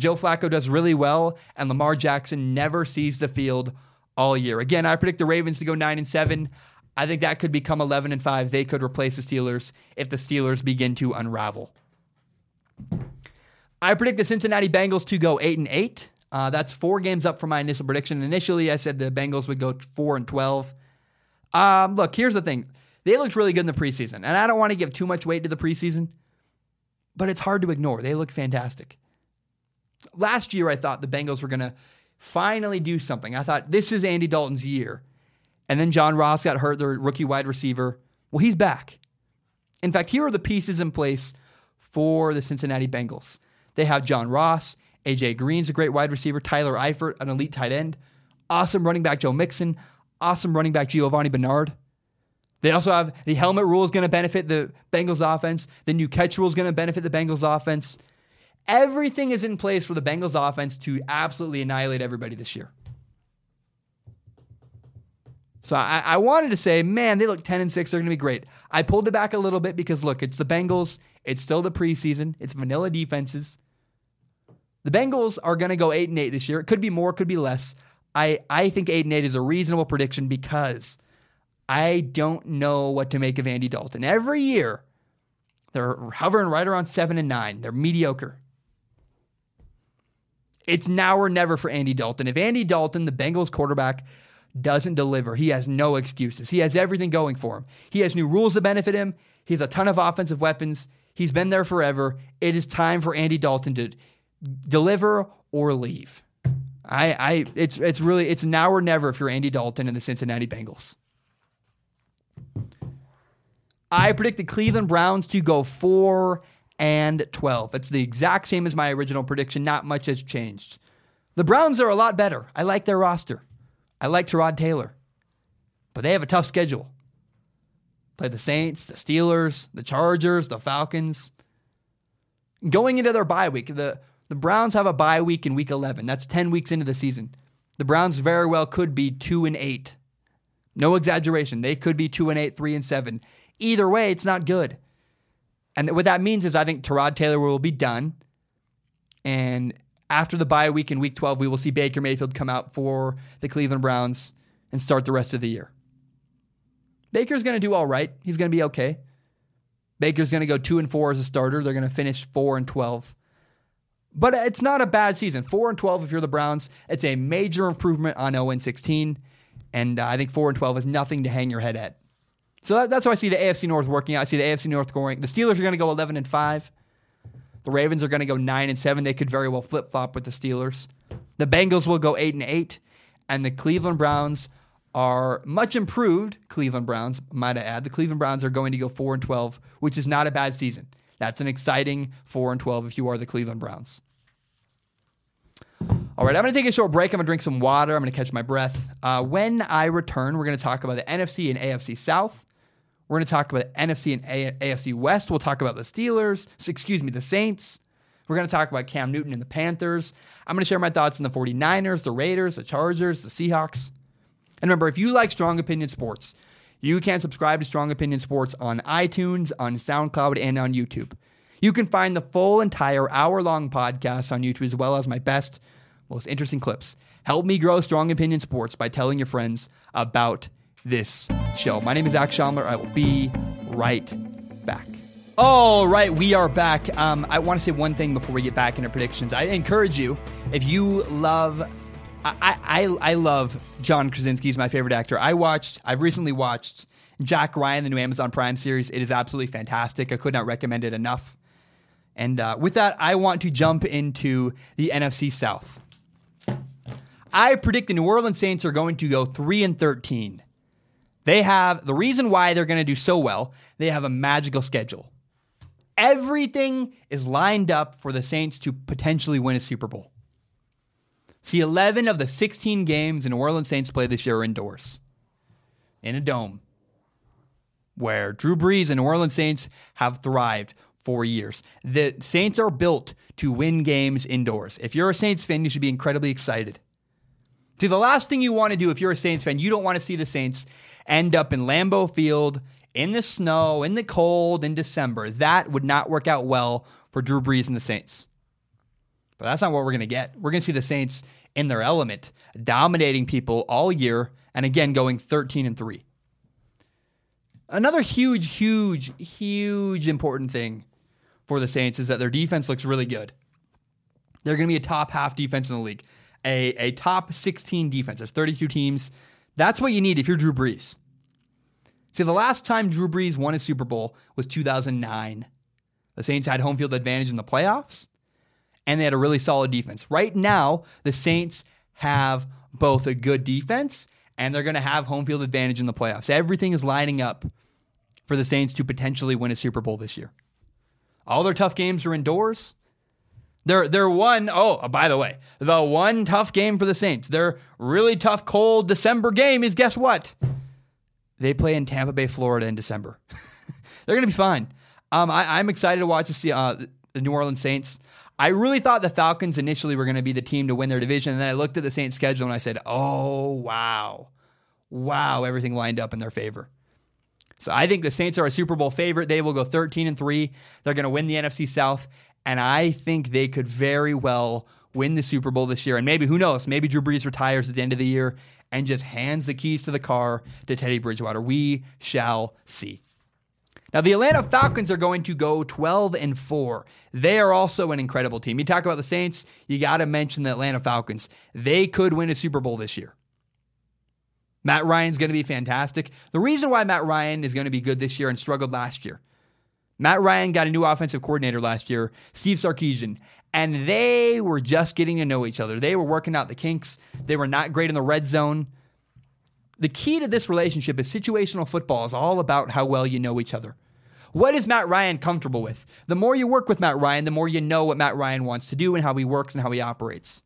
Joe Flacco does really well and Lamar Jackson never sees the field all year. Again, I predict the Ravens to go 9 and 7. I think that could become 11 and 5. They could replace the Steelers if the Steelers begin to unravel. I predict the Cincinnati Bengals to go 8 and 8. Uh, that's four games up from my initial prediction. Initially, I said the Bengals would go 4 and 12. Um, look, here's the thing. They looked really good in the preseason, and I don't want to give too much weight to the preseason, but it's hard to ignore. They look fantastic. Last year, I thought the Bengals were going to finally do something. I thought this is Andy Dalton's year. And then John Ross got hurt, their rookie wide receiver. Well, he's back. In fact, here are the pieces in place for the Cincinnati Bengals. They have John Ross, AJ Green's a great wide receiver, Tyler Eifert, an elite tight end, awesome running back Joe Mixon, awesome running back Giovani Bernard. They also have the helmet rule is going to benefit the Bengals offense. The new catch rule is going to benefit the Bengals offense. Everything is in place for the Bengals offense to absolutely annihilate everybody this year. So I, I, wanted to say, man, they look 10 and 6. They're going to be great. I pulled it back a little bit because, look, it's the Bengals. It's still the preseason. It's vanilla defenses. The Bengals are going to go 8 and 8 this year. It could be more, could be less. I, I think 8 and 8 is a reasonable prediction because I don't know what to make of Andy Dalton. Every year, they're hovering right around 7 and 9. They're mediocre. It's now or never for Andy Dalton. If Andy Dalton, the Bengals quarterback, doesn't deliver, he has no excuses. He has everything going for him. He has new rules to benefit him. He has a ton of offensive weapons. He's been there forever. It is time for Andy Dalton to deliver or leave. I, I, it's, it's really, it's now or never if you're Andy Dalton and the Cincinnati Bengals. I predict the Cleveland Browns to go four and 12. It's the exact same as my original prediction. Not much has changed. The Browns are a lot better. I like their roster. I like Tyrod Taylor. But they have a tough schedule. Play the Saints, the Steelers, the Chargers, the Falcons. Going into their bye week, the, the Browns have a bye week in week 11. That's 10 weeks into the season. The Browns very well could be 2 and 8. No exaggeration. They could be 2 and 8, 3 and 7. Either way, it's not good. And what that means is I think Tyrod Taylor will be done. And after the bye week in week 12, we will see Baker Mayfield come out for the Cleveland Browns and start the rest of the year. Baker's going to do all right. He's going to be okay. Baker's going to go 2 and 4 as a starter. They're going to finish 4 and 12. But it's not a bad season. 4 and 12 if you're the Browns. It's a major improvement on 0 and 16. And uh, I think 4 and 12 is nothing to hang your head at. So that, that's how I see the AFC North working out. I see the AFC North going. The Steelers are going to go 11 and 5. The Ravens are going to go 9 and 7. They could very well flip flop with the Steelers. The Bengals will go 8 and 8. And the Cleveland Browns are much improved. Cleveland Browns, might I add. The Cleveland Browns are going to go 4 and 12, which is not a bad season. That's an exciting 4 and 12 if you are the Cleveland Browns. All right, I'm going to take a short break. I'm going to drink some water. I'm going to catch my breath. Uh, when I return, we're going to talk about the NFC and AFC South. We're going to talk about NFC and AFC West. We'll talk about the Steelers, excuse me, the Saints. We're going to talk about Cam Newton and the Panthers. I'm going to share my thoughts on the 49ers, the Raiders, the Chargers, the Seahawks. And remember, if you like Strong Opinion Sports, you can subscribe to Strong Opinion Sports on iTunes, on SoundCloud, and on YouTube. You can find the full entire hour long podcast on YouTube as well as my best, most interesting clips. Help me grow Strong Opinion Sports by telling your friends about this show. My name is Zach Schaumler. I will be right back. All right, we are back. Um, I want to say one thing before we get back into predictions. I encourage you, if you love, I, I, I love John Krasinski. He's my favorite actor. I watched, I've recently watched Jack Ryan, the new Amazon Prime series. It is absolutely fantastic. I could not recommend it enough. And uh, with that, I want to jump into the NFC South. I predict the New Orleans Saints are going to go 3 and 13. They have the reason why they're going to do so well, they have a magical schedule. Everything is lined up for the Saints to potentially win a Super Bowl. See, 11 of the 16 games the New Orleans Saints play this year are indoors in a dome where Drew Brees and New Orleans Saints have thrived for years. The Saints are built to win games indoors. If you're a Saints fan, you should be incredibly excited. See, the last thing you want to do if you're a Saints fan, you don't want to see the Saints end up in Lambeau Field in the snow, in the cold, in December. That would not work out well for Drew Brees and the Saints. But that's not what we're going to get. We're going to see the Saints in their element, dominating people all year, and again going 13 and 3. Another huge, huge, huge important thing for the Saints is that their defense looks really good. They're going to be a top half defense in the league, a, a top 16 defense. There's 32 teams. That's what you need if you're Drew Brees. See, the last time Drew Brees won a Super Bowl was 2009. The Saints had home field advantage in the playoffs, and they had a really solid defense. Right now, the Saints have both a good defense and they're going to have home field advantage in the playoffs. Everything is lining up for the Saints to potentially win a Super Bowl this year. All their tough games are indoors. They're, they're one, oh, by the way, the one tough game for the Saints, their really tough, cold December game is guess what? They play in Tampa Bay, Florida in December. they're going to be fine. Um, I, am excited to watch see uh, the New Orleans Saints. I really thought the Falcons initially were going to be the team to win their division. And then I looked at the Saints schedule and I said, oh, wow. Wow, everything lined up in their favor. So I think the Saints are a Super Bowl favorite. They will go 13 and 3. They're going to win the NFC South. And I think they could very well win the Super Bowl this year. And maybe, who knows, maybe Drew Brees retires at the end of the year and just hands the keys to the car to Teddy Bridgewater. We shall see. Now, the Atlanta Falcons are going to go 12 and 4. They are also an incredible team. You talk about the Saints, you got to mention the Atlanta Falcons. They could win a Super Bowl this year. Matt Ryan's going to be fantastic. The reason why Matt Ryan is going to be good this year and struggled last year. Matt Ryan got a new offensive coordinator last year, Steve Sarkisian, and they were just getting to know each other. They were working out the kinks. They were not great in the red zone. The key to this relationship is situational football is all about how well you know each other. What is Matt Ryan comfortable with? The more you work with Matt Ryan, the more you know what Matt Ryan wants to do and how he works and how he operates.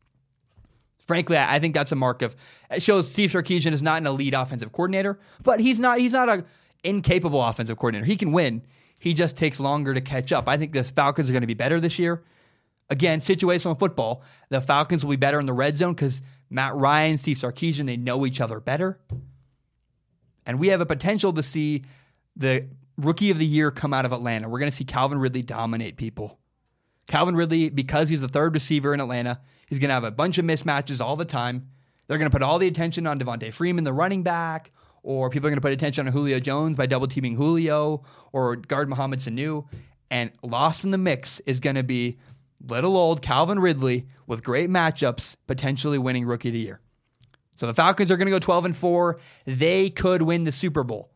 Frankly, I think that's a mark of it shows Steve Sarkisian is not an elite offensive coordinator, but he's not he's not a incapable offensive coordinator. He can win. He just takes longer to catch up. I think the Falcons are going to be better this year. Again, situational football. The Falcons will be better in the red zone because Matt Ryan, Steve Sarkisian, they know each other better. And we have a potential to see the rookie of the year come out of Atlanta. We're going to see Calvin Ridley dominate people. Calvin Ridley, because he's the third receiver in Atlanta, he's going to have a bunch of mismatches all the time. They're going to put all the attention on Devonta Freeman, the running back, or people are going to put attention on Julio Jones by double teaming Julio or guard Mohamed Sanu. And lost in the mix is going to be little old Calvin Ridley with great matchups, potentially winning rookie of the year. So the Falcons are going to go 12 and 4. They could win the Super Bowl.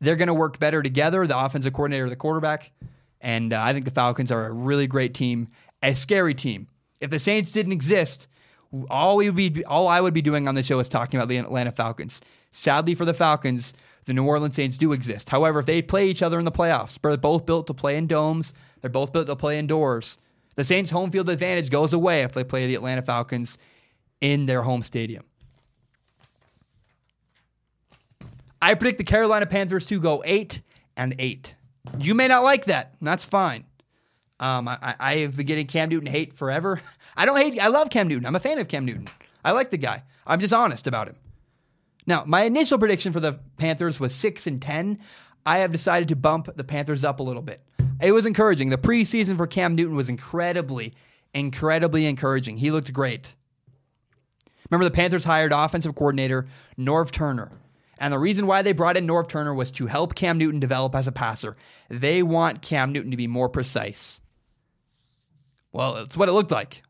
They're going to work better together, the offensive coordinator, the quarterback. And uh, I think the Falcons are a really great team, a scary team. If the Saints didn't exist, all we would be, all I would be doing on the show is talking about the Atlanta Falcons. Sadly for the Falcons, the New Orleans Saints do exist. However, if they play each other in the playoffs, they're both built to play in domes. They're both built to play indoors. The Saints' home field advantage goes away if they play the Atlanta Falcons in their home stadium. I predict the Carolina Panthers to go eight and eight. You may not like that. That's fine. Um, I, I have been getting Cam Newton hate forever. I don't hate. I love Cam Newton. I'm a fan of Cam Newton. I like the guy. I'm just honest about him. Now, my initial prediction for the Panthers was six and ten. I have decided to bump the Panthers up a little bit. It was encouraging. The preseason for Cam Newton was incredibly, incredibly encouraging. He looked great. Remember, the Panthers hired offensive coordinator Norv Turner. And the reason why they brought in Norv Turner was to help Cam Newton develop as a passer. They want Cam Newton to be more precise. Well, it's what it looked like.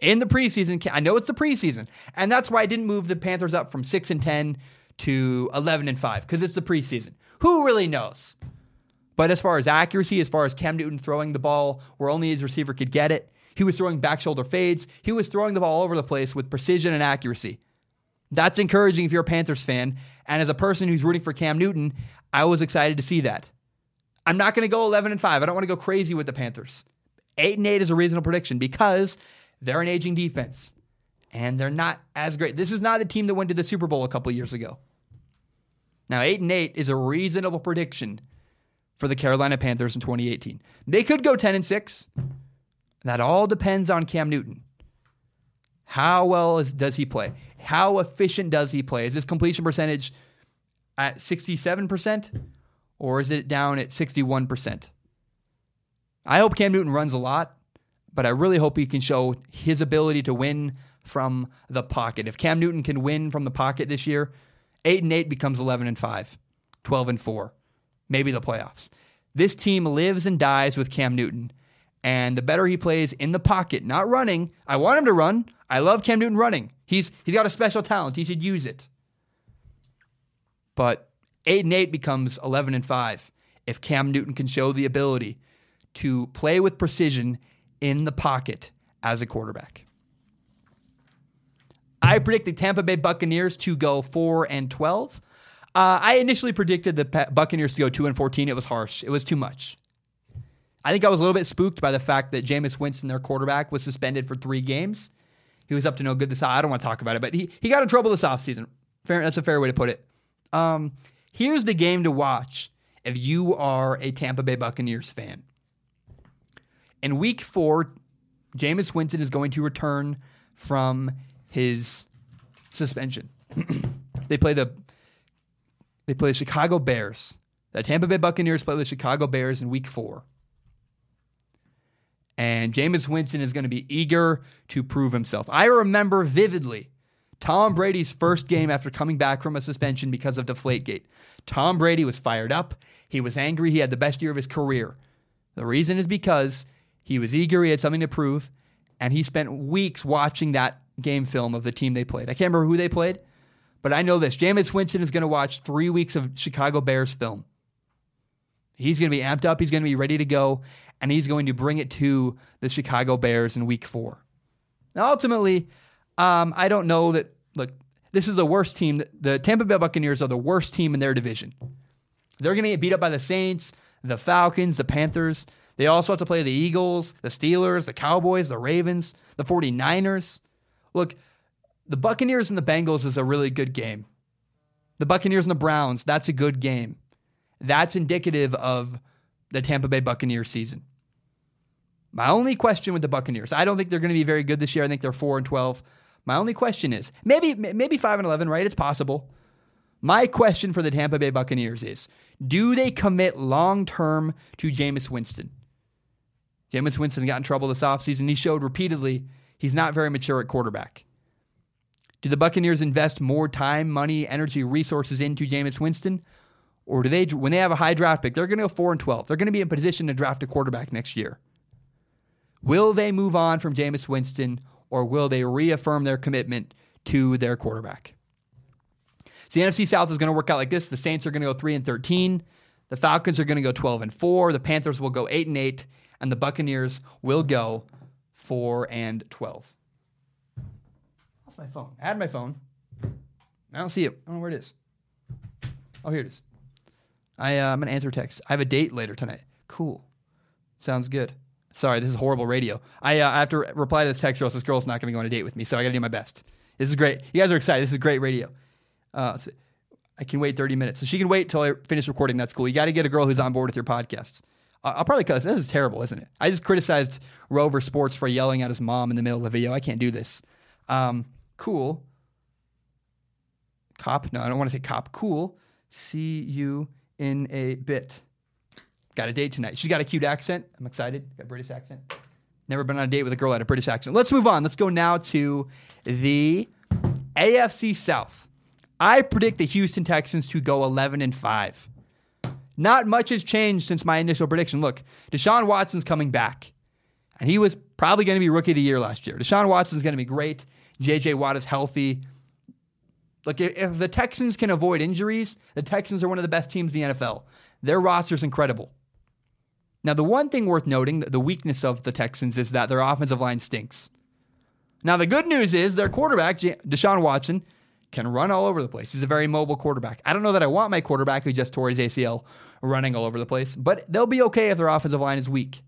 In the preseason, I know it's the preseason, and that's why I didn't move the Panthers up from 6 and 10 to 11 and 5 because it's the preseason. Who really knows? But as far as accuracy, as far as Cam Newton throwing the ball where only his receiver could get it, he was throwing back shoulder fades. He was throwing the ball all over the place with precision and accuracy. That's encouraging if you're a Panthers fan. And as a person who's rooting for Cam Newton, I was excited to see that. I'm not going to go 11 and 5. I don't want to go crazy with the Panthers. 8 and 8 is a reasonable prediction because they're an aging defense. and they're not as great. This is not the team that went to the Super Bowl a couple years ago. Now, 8 and 8 is a reasonable prediction for the Carolina Panthers in 2018. They could go 10 and 6. That all depends on Cam Newton. How well is, does he play? How efficient does he play? Is his completion percentage at 67% or is it down at 61%? I hope Cam Newton runs a lot, but I really hope he can show his ability to win from the pocket. If Cam Newton can win from the pocket this year, 8 and 8 becomes 11 and 5, 12 and 4, maybe the playoffs. This team lives and dies with Cam Newton. And the better he plays in the pocket, not running. I want him to run. I love Cam Newton running. He's he's got a special talent. He should use it. But 8 and 8 becomes 11 and 5 if Cam Newton can show the ability to play with precision in the pocket as a quarterback. I predict the Tampa Bay Buccaneers to go 4 and 12. Uh, I initially predicted the Buccaneers to go 2 and 14. It was harsh. It was too much. I think I was a little bit spooked by the fact that Jameis Winston, their quarterback, was suspended for three games. He was up to no good this. I don't want to talk about it, but he, he got in trouble this offseason. Fair, that's a fair way to put it. Um, here's the game to watch if you are a Tampa Bay Buccaneers fan. In week four, Jameis Winston is going to return from his suspension. they play the they play the Chicago Bears. The Tampa Bay Buccaneers play the Chicago Bears in week four. And Jameis Winston is going to be eager to prove himself. I remember vividly Tom Brady's first game after coming back from a suspension because of Deflategate. Tom Brady was fired up. He was angry. He had the best year of his career. The reason is because he was eager. He had something to prove. And he spent weeks watching that game film of the team they played. I can't remember who they played, but I know this. Jameis Winston is going to watch three weeks of Chicago Bears film. He's going to be amped up. He's going to be ready to go, and he's going to bring it to the Chicago Bears in week four. Now, ultimately, um, I don't know that, look, this is the worst team. The Tampa Bay Buccaneers are the worst team in their division. They're going to get beat up by the Saints, the Falcons, the Panthers. They also have to play the Eagles, the Steelers, the Cowboys, the Ravens, the 49ers. Look, the Buccaneers and the Bengals is a really good game. The Buccaneers and the Browns, that's a good game. That's indicative of the Tampa Bay Buccaneers season. My only question with the Buccaneers, I don't think they're going to be very good this year. I think they're 4 and 12. My only question is, maybe maybe 5 and 11, right? It's possible. My question for the Tampa Bay Buccaneers is, do they commit long term to Jameis Winston? Jameis Winston got in trouble this offseason. He showed repeatedly he's not very mature at quarterback. Do the Buccaneers invest more time, money, energy, resources into Jameis Winston? Or do they, when they have a high draft pick, they're going to go 4 and 12. They're going to be in position to draft a quarterback next year. Will they move on from Jameis Winston or will they reaffirm their commitment to their quarterback? So the NFC South is going to work out like this. The Saints are going to go 3 and 13. The Falcons are going to go 12 and 4. The Panthers will go 8 and 8 and the Buccaneers will go 4 and 12. That's my phone. Add my phone. I don't see it. I don't know where it is. Oh, here it is. I, uh, I'm to answer a text. I have a date later tonight. Cool. Sounds good. Sorry, this is horrible radio. I, uh, I have to reply to this text or else this girl's not to go on a date with me, so I got to do my best. This is great. You guys are excited. This is great radio. Uh, so I can wait 30 minutes. So she can wait till I finish recording. That's cool. You got to get a girl who's on board with your podcast. I'll probably cut this. This is terrible, isn't it? I just criticized Rover Sports for yelling at his mom in the middle of a video. I can't do this. Um, cool. Cop. No, I don't want to say cop. Cool. See you in a bit. Got a date tonight. She's got a cute accent. I'm excited. Got a British accent. Never been on a date with a girl that had a British accent. Let's move on. Let's go now to the AFC South. I predict the Houston Texans to go 11 and 5. Not much has changed since my initial prediction. Look, Deshaun Watson's coming back, and he was probably going to be rookie of the year last year. Deshaun Watson's going to be great. JJ Watt is healthy. Look, if the Texans can avoid injuries, the Texans are one of the best teams in the NFL. Their roster's incredible. Now, the one thing worth noting, the weakness of the Texans is that their offensive line stinks. Now, the good news is their quarterback, Deshaun Watson, can run all over the place. He's a very mobile quarterback. I don't know that I want my quarterback who just tore his ACL running all over the place, but they'll be okay if their offensive line is weak.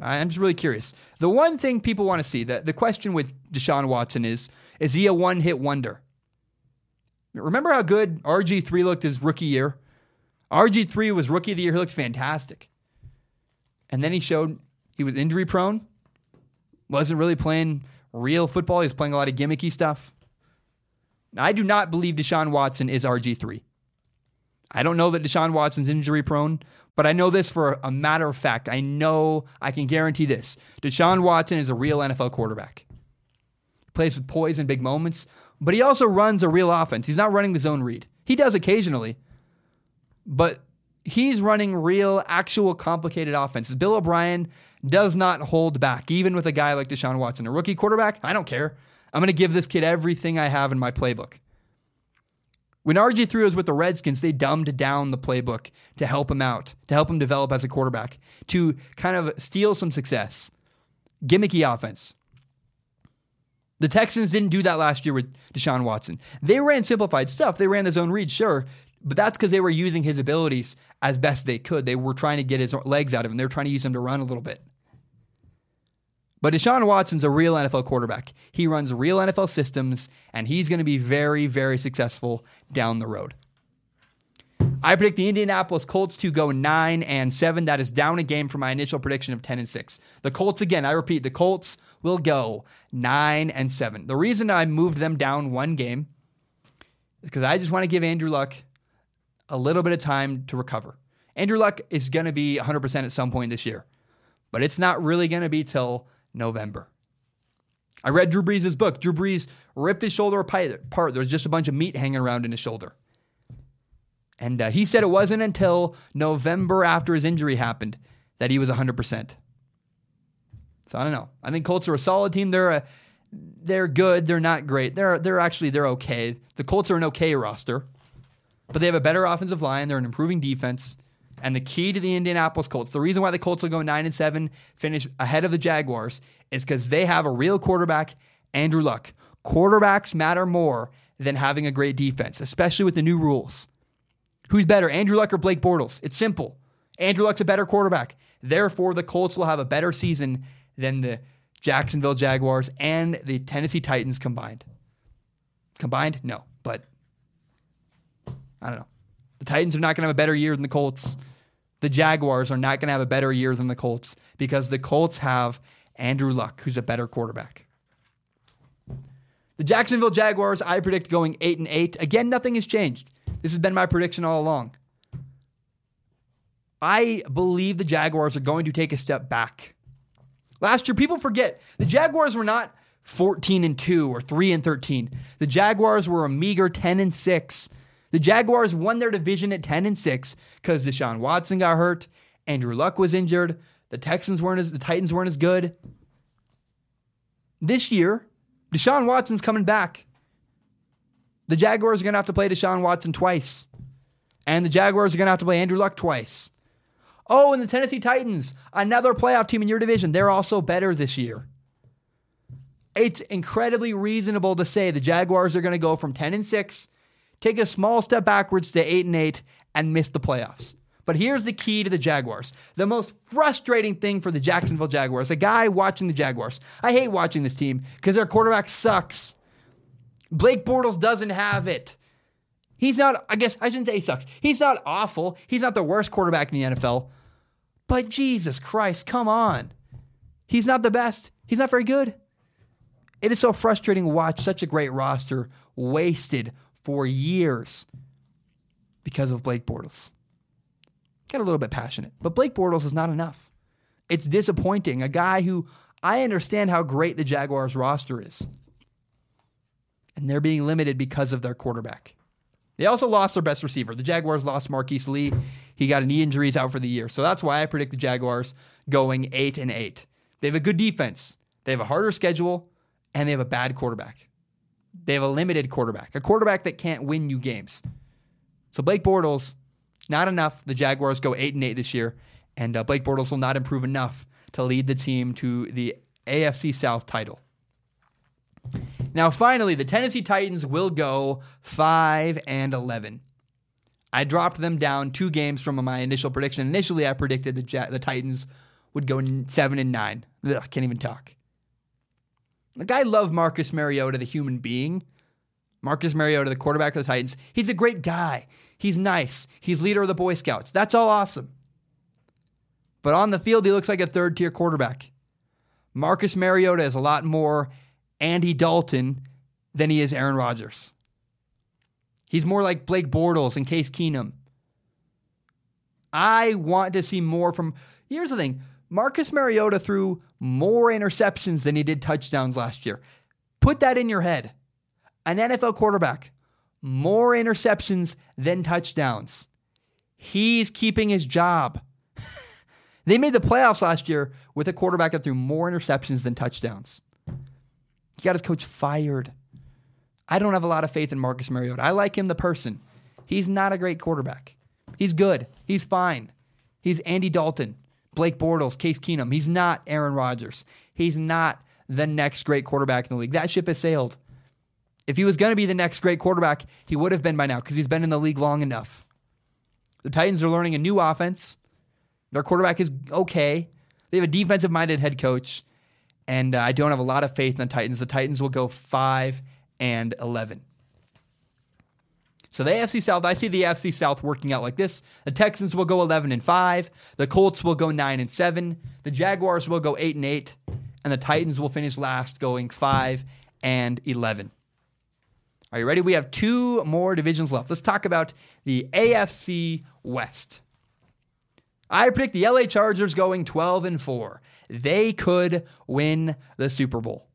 I'm just really curious. The one thing people want to see, the, the question with Deshaun Watson is is he a one hit wonder? Remember how good RG3 looked his rookie year? RG3 was rookie of the year. He looked fantastic. And then he showed he was injury prone, wasn't really playing real football. He was playing a lot of gimmicky stuff. I do not believe Deshaun Watson is RG3. I don't know that Deshaun Watson's injury prone, but I know this for a matter of fact. I know I can guarantee this. Deshaun Watson is a real NFL quarterback. He plays with poise in big moments, but he also runs a real offense. He's not running the zone read. He does occasionally, but he's running real, actual, complicated offenses. Bill O'Brien does not hold back, even with a guy like Deshaun Watson, a rookie quarterback. I don't care. I'm going to give this kid everything I have in my playbook. When RG3 was with the Redskins, they dumbed down the playbook to help him out, to help him develop as a quarterback, to kind of steal some success. Gimmicky offense. The Texans didn't do that last year with Deshaun Watson. They ran simplified stuff. They ran the zone read, sure, but that's because they were using his abilities as best they could. They were trying to get his legs out of him. They were trying to use him to run a little bit. But Deshaun Watson's a real NFL quarterback. He runs real NFL systems, and he's going to be very, very successful down the road. I predict the Indianapolis Colts to go 9 and 7. That is down a game from my initial prediction of 10 and 6. The Colts, again, I repeat, the Colts will go 9 and 7. The reason I moved them down one game is because I just want to give Andrew Luck a little bit of time to recover. Andrew Luck is going to be 100% at some point this year, but it's not really going to be till November. I read Drew Brees' book. Drew Brees ripped his shoulder apart. There was just a bunch of meat hanging around in his shoulder. And uh, he said it wasn't until November after his injury happened that he was 100%. So I don't know. I think Colts are a solid team. They're a, they're good. They're not great. They're they're actually they're okay. The Colts are an okay roster, but they have a better offensive line. They're an improving defense. And the key to the Indianapolis Colts, the reason why the Colts will go 9 and 7, finish ahead of the Jaguars, is because they have a real quarterback, Andrew Luck. Quarterbacks matter more than having a great defense, especially with the new rules. Who's better, Andrew Luck or Blake Bortles? It's simple. Andrew Luck's a better quarterback. Therefore, the Colts will have a better season than the Jacksonville Jaguars and the Tennessee Titans combined. Combined? No, but I don't know. The Titans are not going to have a better year than the Colts the Jaguars are not going to have a better year than the Colts because the Colts have Andrew Luck, who's a better quarterback. The Jacksonville Jaguars, I predict going 8 and 8. Again, nothing has changed. This has been my prediction all along. I believe the Jaguars are going to take a step back. Last year, people forget the Jaguars were not 14 and 2 or 3 and 13. The Jaguars were a meager 10 and 6 the Jaguars won their division at 10 and 6 because Deshaun Watson got hurt, Andrew Luck was injured, the Texans weren't as the Titans weren't as good. This year, Deshaun Watson's coming back. The Jaguars are going to have to play Deshaun Watson twice. And the Jaguars are going to have to play Andrew Luck twice. Oh, and the Tennessee Titans, another playoff team in your division, they're also better this year. It's incredibly reasonable to say the Jaguars are going to go from 10 and 6 take a small step backwards to 8 and 8 and miss the playoffs. But here's the key to the Jaguars. The most frustrating thing for the Jacksonville Jaguars, a guy watching the Jaguars. I hate watching this team because their quarterback sucks. Blake Bortles doesn't have it. He's not, I guess I shouldn't say he sucks. He's not awful. He's not the worst quarterback in the NFL. But Jesus Christ, come on. He's not the best. He's not very good. It is so frustrating to watch such a great roster wasted for years because of Blake Bortles. Got a little bit passionate, but Blake Bortles is not enough. It's disappointing. A guy who I understand how great the Jaguars roster is. And they're being limited because of their quarterback. They also lost their best receiver. The Jaguars lost Marquise Lee. He got a knee injury, out for the year. So that's why I predict the Jaguars going 8 and 8. They have a good defense. They have a harder schedule and they have a bad quarterback. They have a limited quarterback, a quarterback that can't win you games. So Blake Bortles, not enough. The Jaguars go eight and eight this year, and uh, Blake Bortles will not improve enough to lead the team to the AFC South title. Now, finally, the Tennessee Titans will go five and eleven. I dropped them down two games from my initial prediction. Initially, I predicted the, the Titans would go seven and nine. Ugh, can't even talk. Like I love Marcus Mariota, the human being. Marcus Mariota, the quarterback of the Titans. He's a great guy. He's nice. He's leader of the Boy Scouts. That's all awesome. But on the field, he looks like a third tier quarterback. Marcus Mariota is a lot more Andy Dalton than he is Aaron Rodgers. He's more like Blake Bortles and Case Keenum. I want to see more from. Here's the thing Marcus Mariota threw more interceptions than he did touchdowns last year. Put that in your head. An NFL quarterback, more interceptions than touchdowns. He's keeping his job. they made the playoffs last year with a quarterback that threw more interceptions than touchdowns. He got his coach fired. I don't have a lot of faith in Marcus Mariota. I like him, the person. He's not a great quarterback. He's good. He's fine. He's Andy Dalton, Blake Bortles, Case Keenum. He's not Aaron Rodgers. He's not the next great quarterback in the league. That ship has sailed. If he was going to be the next great quarterback, he would have been by now because he's been in the league long enough. The Titans are learning a new offense. Their quarterback is okay. They have a defensive minded head coach. And uh, I don't have a lot of faith in the Titans. The Titans will go 5 and 11. So the AFC South, I see the AFC South working out like this. The Texans will go 11 and 5, the Colts will go 9 and 7, the Jaguars will go 8 and 8, and the Titans will finish last going 5 and 11. Are you ready? We have two more divisions left. Let's talk about the AFC West. I predict the LA Chargers going 12 and 4. They could win the Super Bowl.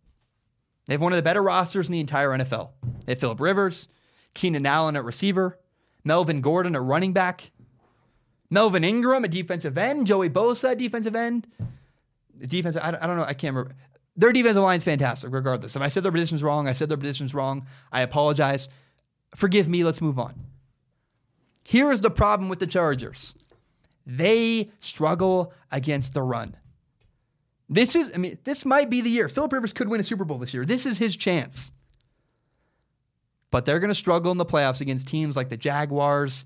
They have one of the better rosters in the entire NFL. They have Philip Rivers, Keenan Allen at receiver, Melvin Gordon at running back, Melvin Ingram at defensive end, Joey Bosa at defensive end. Defensive, I, I don't know, I can't remember. Their defensive line is fantastic, regardless. If I said their position's wrong, I said their position's wrong. I apologize. Forgive me. Let's move on. Here is the problem with the Chargers they struggle against the run. This is, I mean, this might be the year. Philip Rivers could win a Super Bowl this year. This is his chance. But they're going to struggle in the playoffs against teams like the Jaguars,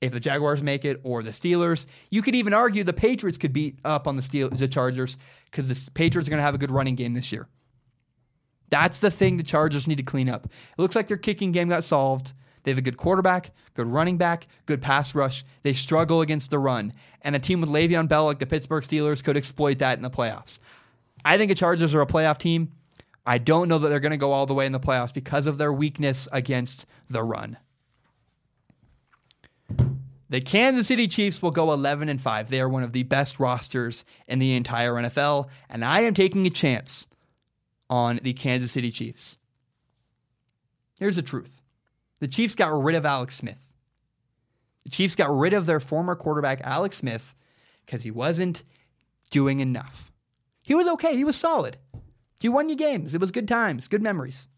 if the Jaguars make it, or the Steelers. You could even argue the Patriots could beat up on the Steel, the Chargers because the Patriots are going to have a good running game this year. That's the thing the Chargers need to clean up. It looks like their kicking game got solved. They have a good quarterback, good running back, good pass rush. They struggle against the run. And a team with Le'Veon Bell like the Pittsburgh Steelers could exploit that in the playoffs. I think the Chargers are a playoff team. I don't know that they're going to go all the way in the playoffs because of their weakness against the run. The Kansas City Chiefs will go 11 and 5. They are one of the best rosters in the entire NFL, and I am taking a chance on the Kansas City Chiefs. Here's the truth. The Chiefs got rid of Alex Smith. The Chiefs got rid of their former quarterback, Alex Smith, because he wasn't doing enough. He was okay. He was solid. He won you games. It was good times, good memories.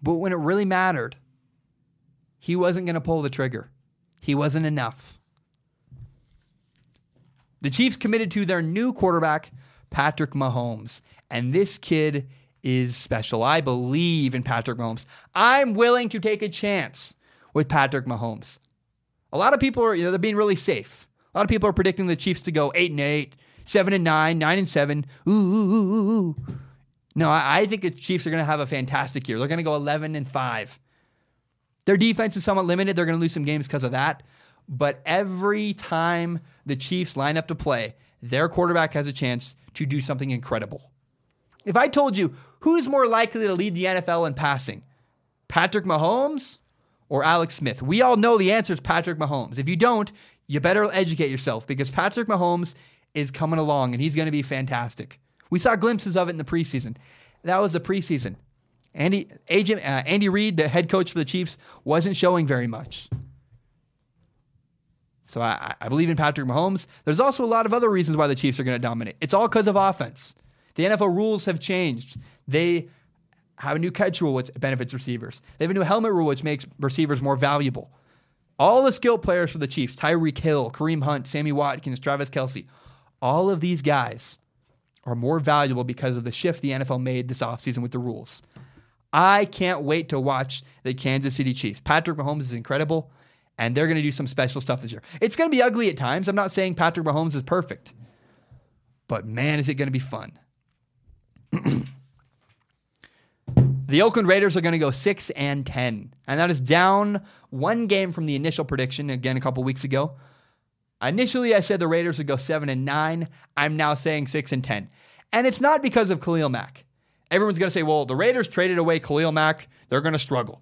But when it really mattered, he wasn't going to pull the trigger. He wasn't enough. The Chiefs committed to their new quarterback, Patrick Mahomes. And this kid is special. I believe in Patrick Mahomes. I'm willing to take a chance with Patrick Mahomes. A lot of people are, you know, they're being really safe. A lot of people are predicting the Chiefs to go eight and eight, seven and nine, nine and seven. Ooh, ooh, ooh, ooh. No, I, I think the Chiefs are going to have a fantastic year. They're going to go eleven and five. Their defense is somewhat limited. They're going to lose some games because of that. But every time the Chiefs line up to play, their quarterback has a chance to do something incredible. If I told you who's more likely to lead the NFL in passing, Patrick Mahomes or Alex Smith, we all know the answer is Patrick Mahomes. If you don't, you better educate yourself because Patrick Mahomes is coming along and he's going to be fantastic. We saw glimpses of it in the preseason. That was the preseason. Andy agent uh, Andy Reid, the head coach for the Chiefs, wasn't showing very much. So I, I believe in Patrick Mahomes. There's also a lot of other reasons why the Chiefs are going to dominate. It's all because of offense. The NFL rules have changed. They have a new catch rule which benefits receivers. They have a new helmet rule which makes receivers more valuable. All the skill players for the Chiefs, Tyreek Hill, Kareem Hunt, Sammy Watkins, Travis Kelce, all of these guys are more valuable because of the shift the NFL made this offseason with the rules. I can't wait to watch the Kansas City Chiefs. Patrick Mahomes is incredible, and they're going to do some special stuff this year. It's going to be ugly at times. I'm not saying Patrick Mahomes is perfect. but man, is it going to be fun. the Oakland Raiders are going to go 6 and 10, and that is down one game from the initial prediction again a couple weeks ago. Initially, I said the Raiders would go 7 and 9. I'm now saying 6 and 10. And it's not because of Khalil Mack. Everyone's going to say, well, the Raiders traded away Khalil Mack. They're going to struggle.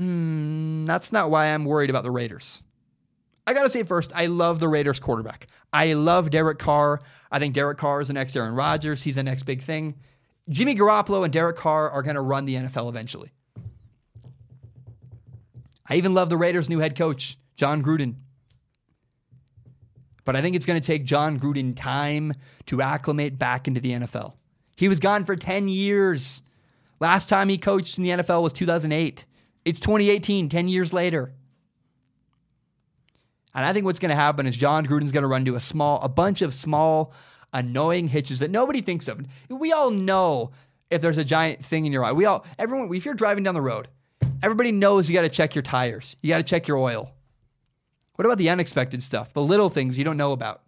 Mm, that's not why I'm worried about the Raiders. I got to say first, I love the Raiders quarterback. I love Derek Carr. I think Derek Carr is the next Aaron Rodgers. He's the next big thing. Jimmy Garoppolo and Derek Carr are going to run the NFL eventually. I even love the Raiders' new head coach, Jon Gruden. But I think it's going to take Jon Gruden time to acclimate back into the NFL. He was gone for 10 years. Last time he coached in the NFL was 2008. It's 2018, 10 years later. And I think what's going to happen is Jon Gruden's going to run to a small, a bunch of small, annoying hitches that nobody thinks of. We all know if there's a giant thing in your eye. We all, everyone, if you're driving down the road, everybody knows you got to check your tires. You got to check your oil. What about the unexpected stuff, the little things you don't know about?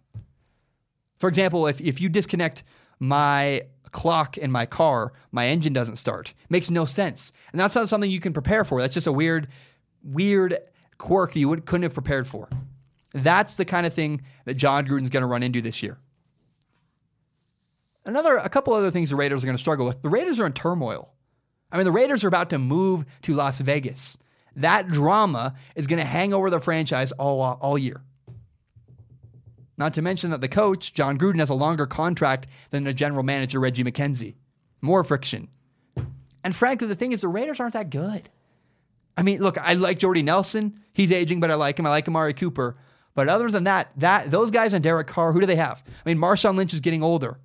For example, if, if you disconnect my clock in my car, my engine doesn't start. It makes no sense. And that's not something you can prepare for. That's just a weird, weird quirk that you would, couldn't have prepared for. That's the kind of thing that Jon Gruden's going to run into this year. Another, a couple other things the Raiders are going to struggle with. The Raiders are in turmoil. I mean, the Raiders are about to move to Las Vegas. That drama is going to hang over the franchise all, all year. Not to mention that the coach, Jon Gruden, has a longer contract than the general manager, Reggie McKenzie. More friction. And frankly, the thing is, the Raiders aren't that good. I mean, look, I like Jordy Nelson. He's aging, but I like him. I like Amari Cooper. But other than that, that those guys and Derek Carr, who do they have? I mean, Marshawn Lynch is getting older.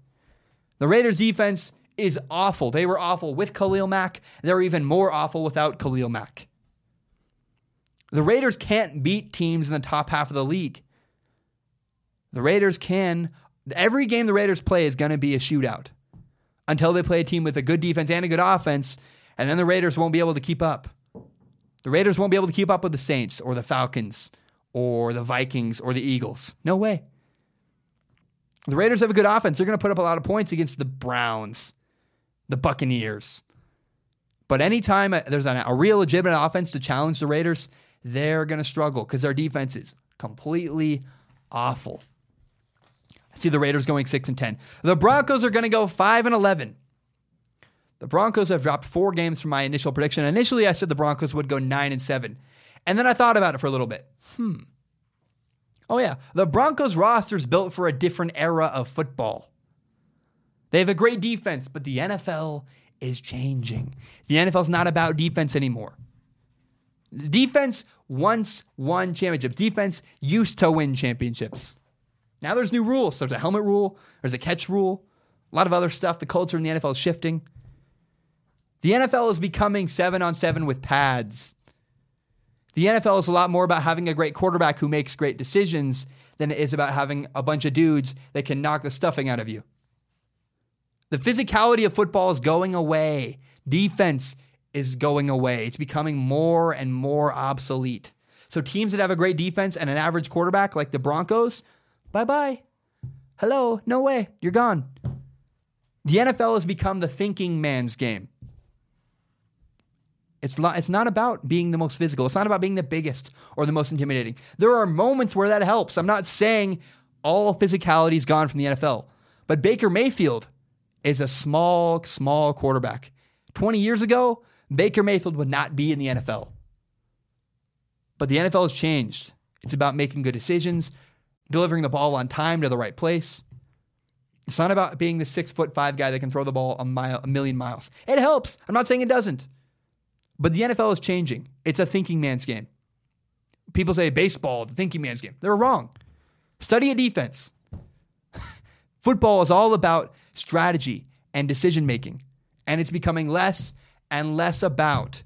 The Raiders defense is awful. They were awful with Khalil Mack. They're even more awful without Khalil Mack. The Raiders can't beat teams in the top half of the league. The Raiders can. Every game the Raiders play is going to be a shootout until they play a team with a good defense and a good offense, and then the Raiders won't be able to keep up. The Raiders won't be able to keep up with the Saints or the Falcons or the Vikings or the Eagles. No way. The Raiders have a good offense. They're going to put up a lot of points against the Browns, the Buccaneers. But anytime there's a, real legitimate offense to challenge the Raiders, they're going to struggle because their defense is completely awful. I see the Raiders going 6 and 10. The Broncos are going to go 5 and 11. The Broncos have dropped four games from my initial prediction. Initially, I said the Broncos would go 9 and 7. And then I thought about it for a little bit. Hmm. Oh, yeah. The Broncos roster is built for a different era of football. They have a great defense, but the NFL is changing. The NFL is not about defense anymore. Defense once won championships. Defense used to win championships. Now there's new rules. There's a helmet rule, there's a catch rule, a lot of other stuff. The culture in the NFL is shifting. The NFL is becoming seven on seven with pads. The NFL is a lot more about having a great quarterback who makes great decisions than it is about having a bunch of dudes that can knock the stuffing out of you. The physicality of football is going away. Defense is going away. It's becoming more and more obsolete. So teams that have a great defense and an average quarterback like the Broncos, bye bye. Hello, no way, you're gone. The NFL has become the thinking man's game. It's not, it's not about being the most physical. It's not about being the biggest or the most intimidating. There are moments where that helps. I'm not saying all physicality is gone from the NFL, but Baker Mayfield is a small, small quarterback. 20 years ago, Baker Mayfield would not be in the NFL. But the NFL has changed. It's about making good decisions, delivering the ball on time to the right place. It's not about being the six foot five guy that can throw the ball a mile, a million miles. It helps. I'm not saying it doesn't. But the NFL is changing. It's a thinking man's game. People say baseball, the thinking man's game. They're wrong. Study a defense. Football is all about strategy and decision making, and it's becoming less and less about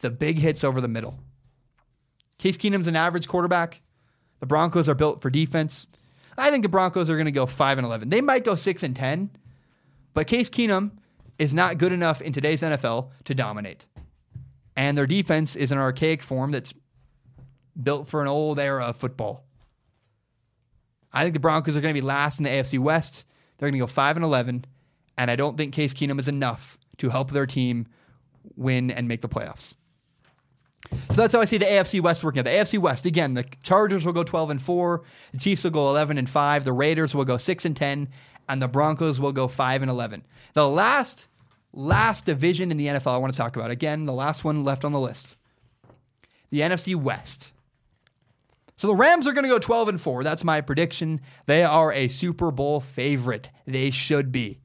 the big hits over the middle. Case Keenum's an average quarterback. The Broncos are built for defense. I think the Broncos are going to go 5 and 11. They might go 6 and 10, but Case Keenum is not good enough in today's NFL to dominate. And their defense is an archaic form that's built for an old era of football. I think the Broncos are going to be last in the AFC West. They're going to go 5 and 11, and I don't think Case Keenum is enough to help their team win and make the playoffs. So that's how I see the AFC West working out. The AFC West, again, the Chargers will go 12 and 4, the Chiefs will go 11 and 5, the Raiders will go 6 and 10, and the Broncos will go 5 and 11. The last last division in the NFL I want to talk about. Again, the last one left on the list. The NFC West. So the Rams are going to go 12 and 4. That's my prediction. They are a Super Bowl favorite. They should be.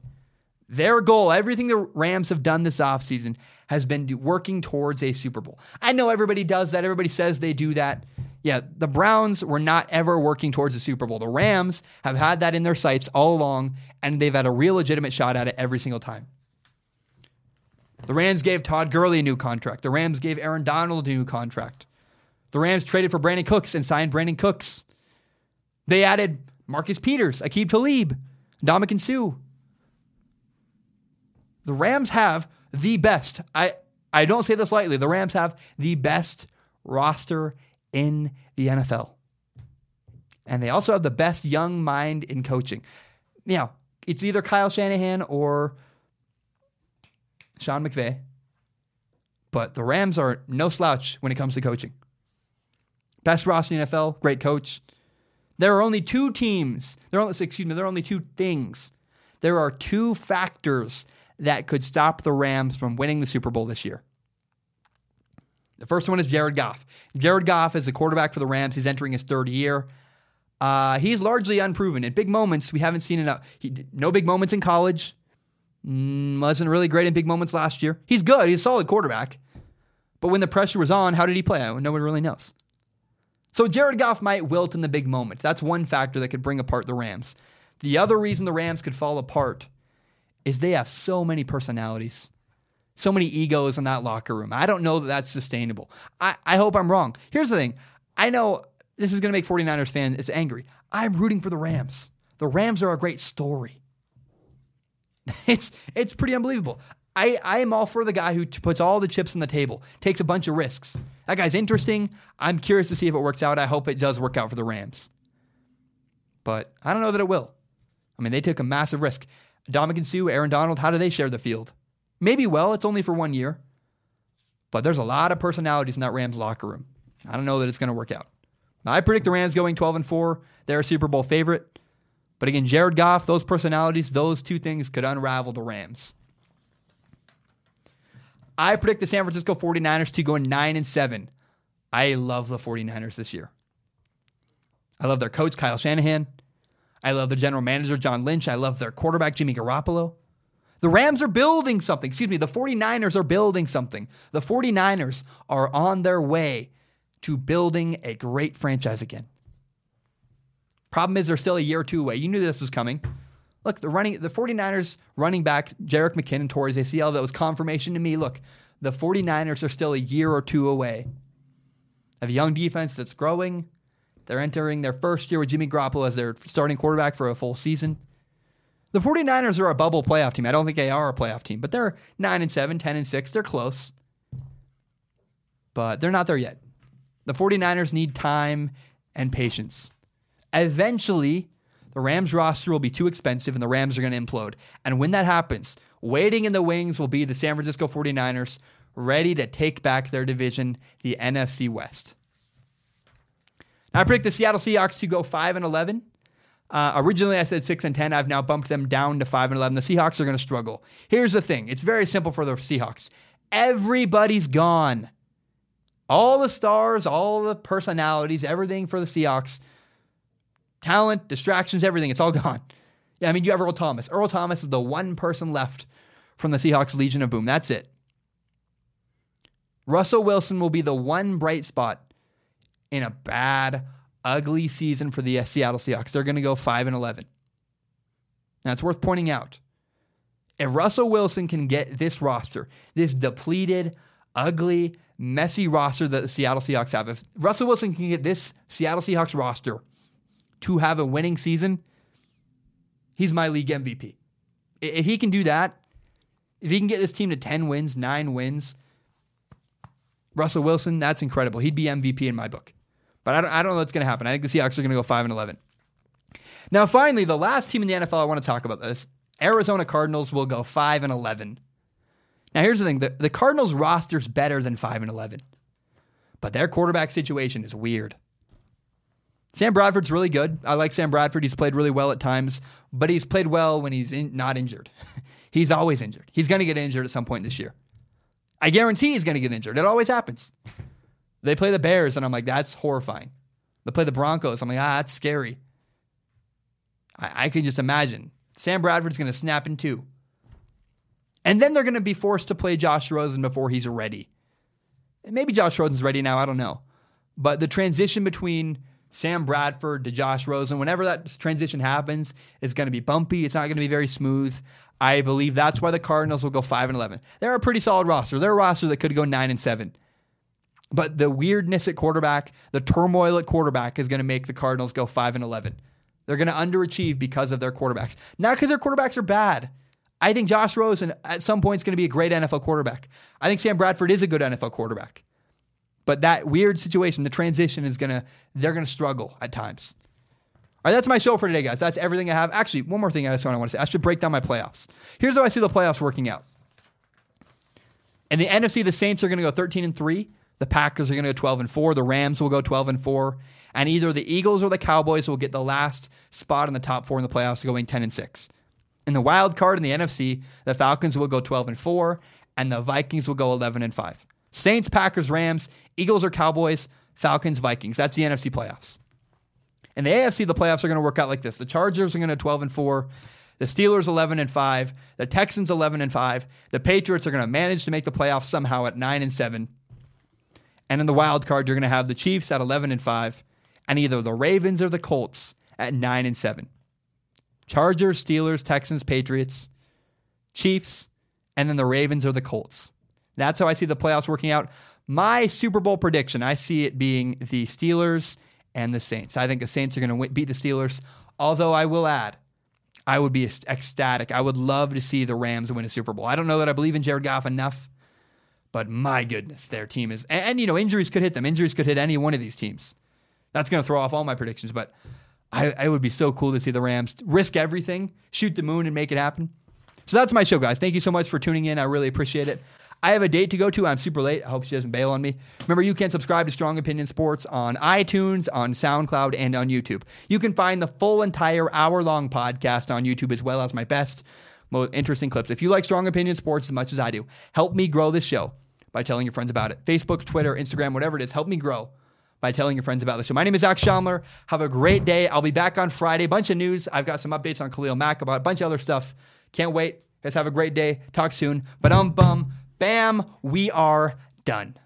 Their goal, everything the Rams have done this offseason has been working towards a Super Bowl. I know everybody does that. Everybody says they do that. Yeah, the Browns were not ever working towards a Super Bowl. The Rams have had that in their sights all along, and they've had a real legitimate shot at it every single time. The Rams gave Todd Gurley a new contract. The Rams gave Aaron Donald a new contract. The Rams traded for Brandin Cooks and signed Brandin Cooks. They added Marcus Peters, Aqib Talib, Ndamukong Suh. The Rams have the best. I I don't say this lightly. The Rams have the best roster in the NFL. And they also have the best young mind in coaching. Now, it's either Kyle Shanahan or Sean McVay. But the Rams are no slouch when it comes to coaching. Best roster in NFL, great coach. There are only two teams. There are only, excuse me, there are only two things. There are two factors that could stop the Rams from winning the Super Bowl this year. The first one is Jared Goff. Jared Goff is the quarterback for the Rams. He's entering his third year. Uh, he's largely unproven. In big moments, we haven't seen enough. He, no big moments in college. Mm, wasn't really great in big moments last year. He's good. He's a solid quarterback. But when the pressure was on, how did he play? No one really knows. So Jared Goff might wilt in the big moment. That's one factor that could bring apart the Rams. The other reason the Rams could fall apart is they have so many personalities, so many egos in that locker room. I don't know that that's sustainable. I, I hope I'm wrong. Here's the thing I know this is going to make 49ers fans angry. I'm rooting for the Rams. The Rams are a great story. It's it's pretty unbelievable. I, I am all for the guy who t- puts all the chips on the table, takes a bunch of risks. That guy's interesting. I'm curious to see if it works out. I hope it does work out for the Rams. But I don't know that it will. I mean, they took a massive risk. Ndamukong Suh, Aaron Donald, how do they share the field? Maybe well, it's only for one year. But there's a lot of personalities in that Rams locker room. I don't know that it's going to work out. I predict the Rams going 12 and 4. They're a Super Bowl favorite. But again, Jared Goff, those personalities, those two things could unravel the Rams. I predict the San Francisco 49ers to go 9 and 7. I love the 49ers this year. I love their coach, Kyle Shanahan. I love their general manager, John Lynch. I love their quarterback, Jimmy Garoppolo. The Rams are building something. Excuse me, the 49ers are building something. The 49ers are on their way to building a great franchise again. Problem is, they're still a year or two away. You knew this was coming. Look, the running the 49ers running back, Jerick McKinnon tore his ACL. That was confirmation to me. Look, the 49ers are still a year or two away. Have a young defense that's growing. They're entering their first year with Jimmy Garoppolo as their starting quarterback for a full season. The 49ers are a bubble playoff team. I don't think they are a playoff team, but they're 9 and 7, 10 and 6. They're close. But they're not there yet. The 49ers need time and patience. Eventually, the Rams roster will be too expensive and the Rams are going to implode. And when that happens, waiting in the wings will be the San Francisco 49ers ready to take back their division, the NFC West. I predict the Seattle Seahawks to go 5 and 11. Uh, originally, I said 6 and 10. I've now bumped them down to 5 and 11. The Seahawks are going to struggle. Here's the thing it's very simple for the Seahawks everybody's gone. All the stars, all the personalities, everything for the Seahawks talent, distractions, everything. It's all gone. Yeah, I mean, you have Earl Thomas. Earl Thomas is the one person left from the Seahawks Legion of Boom. That's it. Russell Wilson will be the one bright spot in a bad, ugly season for the Seattle Seahawks. They're going to go 5 and 11. Now, it's worth pointing out if Russell Wilson can get this roster, this depleted, ugly, messy roster that the Seattle Seahawks have, if Russell Wilson can get this Seattle Seahawks roster to have a winning season, he's my league MVP. If he can do that, if he can get this team to 10 wins, nine wins, Russell Wilson, that's incredible. He'd be MVP in my book. But I don't, I don't know what's going to happen. I think the Seahawks are going to go 5 and 11. Now, finally, the last team in the NFL I want to talk about this Arizona Cardinals will go 5 and 11. Now, here's the thing the, the Cardinals roster's better than 5 and 11, but their quarterback situation is weird. Sam Bradford's really good. I like Sam Bradford. He's played really well at times, but he's played well when he's in, not injured. he's always injured. He's going to get injured at some point this year. I guarantee he's going to get injured. It always happens. They play the Bears, and I'm like, that's horrifying. They play the Broncos. I'm like, ah, that's scary. I, I can just imagine. Sam Bradford's going to snap in two. And then they're going to be forced to play Josh Rosen before he's ready. And maybe Josh Rosen's ready now. I don't know. But the transition between Sam Bradford to Josh Rosen, whenever that transition happens, is going to be bumpy. It's not going to be very smooth. I believe that's why the Cardinals will go 5 and 11. They're a pretty solid roster. They're a roster that could go 9 and 7. But the weirdness at quarterback, the turmoil at quarterback is going to make the Cardinals go 5 and 11. They're going to underachieve because of their quarterbacks. Not because their quarterbacks are bad. I think Josh Rosen at some point is going to be a great NFL quarterback. I think Sam Bradford is a good NFL quarterback. But that weird situation, the transition is going to, they're going to struggle at times. All right, that's my show for today, guys. That's everything I have. Actually, one more thing I just want to say. I should break down my playoffs. Here's how I see the playoffs working out. In the NFC, the Saints are going to go 13 and 3. The Packers are going to go 12 and 4. The Rams will go 12 and 4. And either the Eagles or the Cowboys will get the last spot in the top four in the playoffs, going 10 and 6. In the wild card in the NFC, the Falcons will go 12 and 4, and the Vikings will go 11 and 5. Saints, Packers, Rams, Eagles or Cowboys, Falcons, Vikings. That's the NFC playoffs. In the AFC, the playoffs are going to work out like this: the Chargers are going to 12 and 4, the Steelers 11 and 5, the Texans 11 and 5, the Patriots are going to manage to make the playoffs somehow at 9 and 7. And in the wild card, you're going to have the Chiefs at 11 and 5, and either the Ravens or the Colts at 9 and 7. Chargers, Steelers, Texans, Patriots, Chiefs, and then the Ravens or the Colts. That's how I see the playoffs working out. My Super Bowl prediction, I see it being the Steelers and the Saints. I think the Saints are going to beat the Steelers, although I will add, I would be ecstatic. I would love to see the Rams win a Super Bowl. I don't know that I believe in Jared Goff enough, but my goodness, their team is. And, and you know, injuries could hit them. Injuries could hit any one of these teams. That's going to throw off all my predictions, but I, I would be so cool to see the Rams risk everything, shoot the moon, and make it happen. So that's my show, guys. Thank you so much for tuning in. I really appreciate it. I have a date to go to. I'm super late. I hope she doesn't bail on me. Remember, you can subscribe to Strong Opinion Sports on iTunes, on SoundCloud, and on YouTube. You can find the full entire hour long podcast on YouTube as well as my best, most interesting clips. If you like Strong Opinion Sports as much as I do, help me grow this show by telling your friends about it. Facebook, Twitter, Instagram, whatever it is, help me grow by telling your friends about this. show. My name is Zach Schaumler. Have a great day. I'll be back on Friday. Bunch of news. I've got some updates on Khalil Mack about a bunch of other stuff. Can't wait. Guys, have a great day. Talk soon. But um bum, bam, we are done.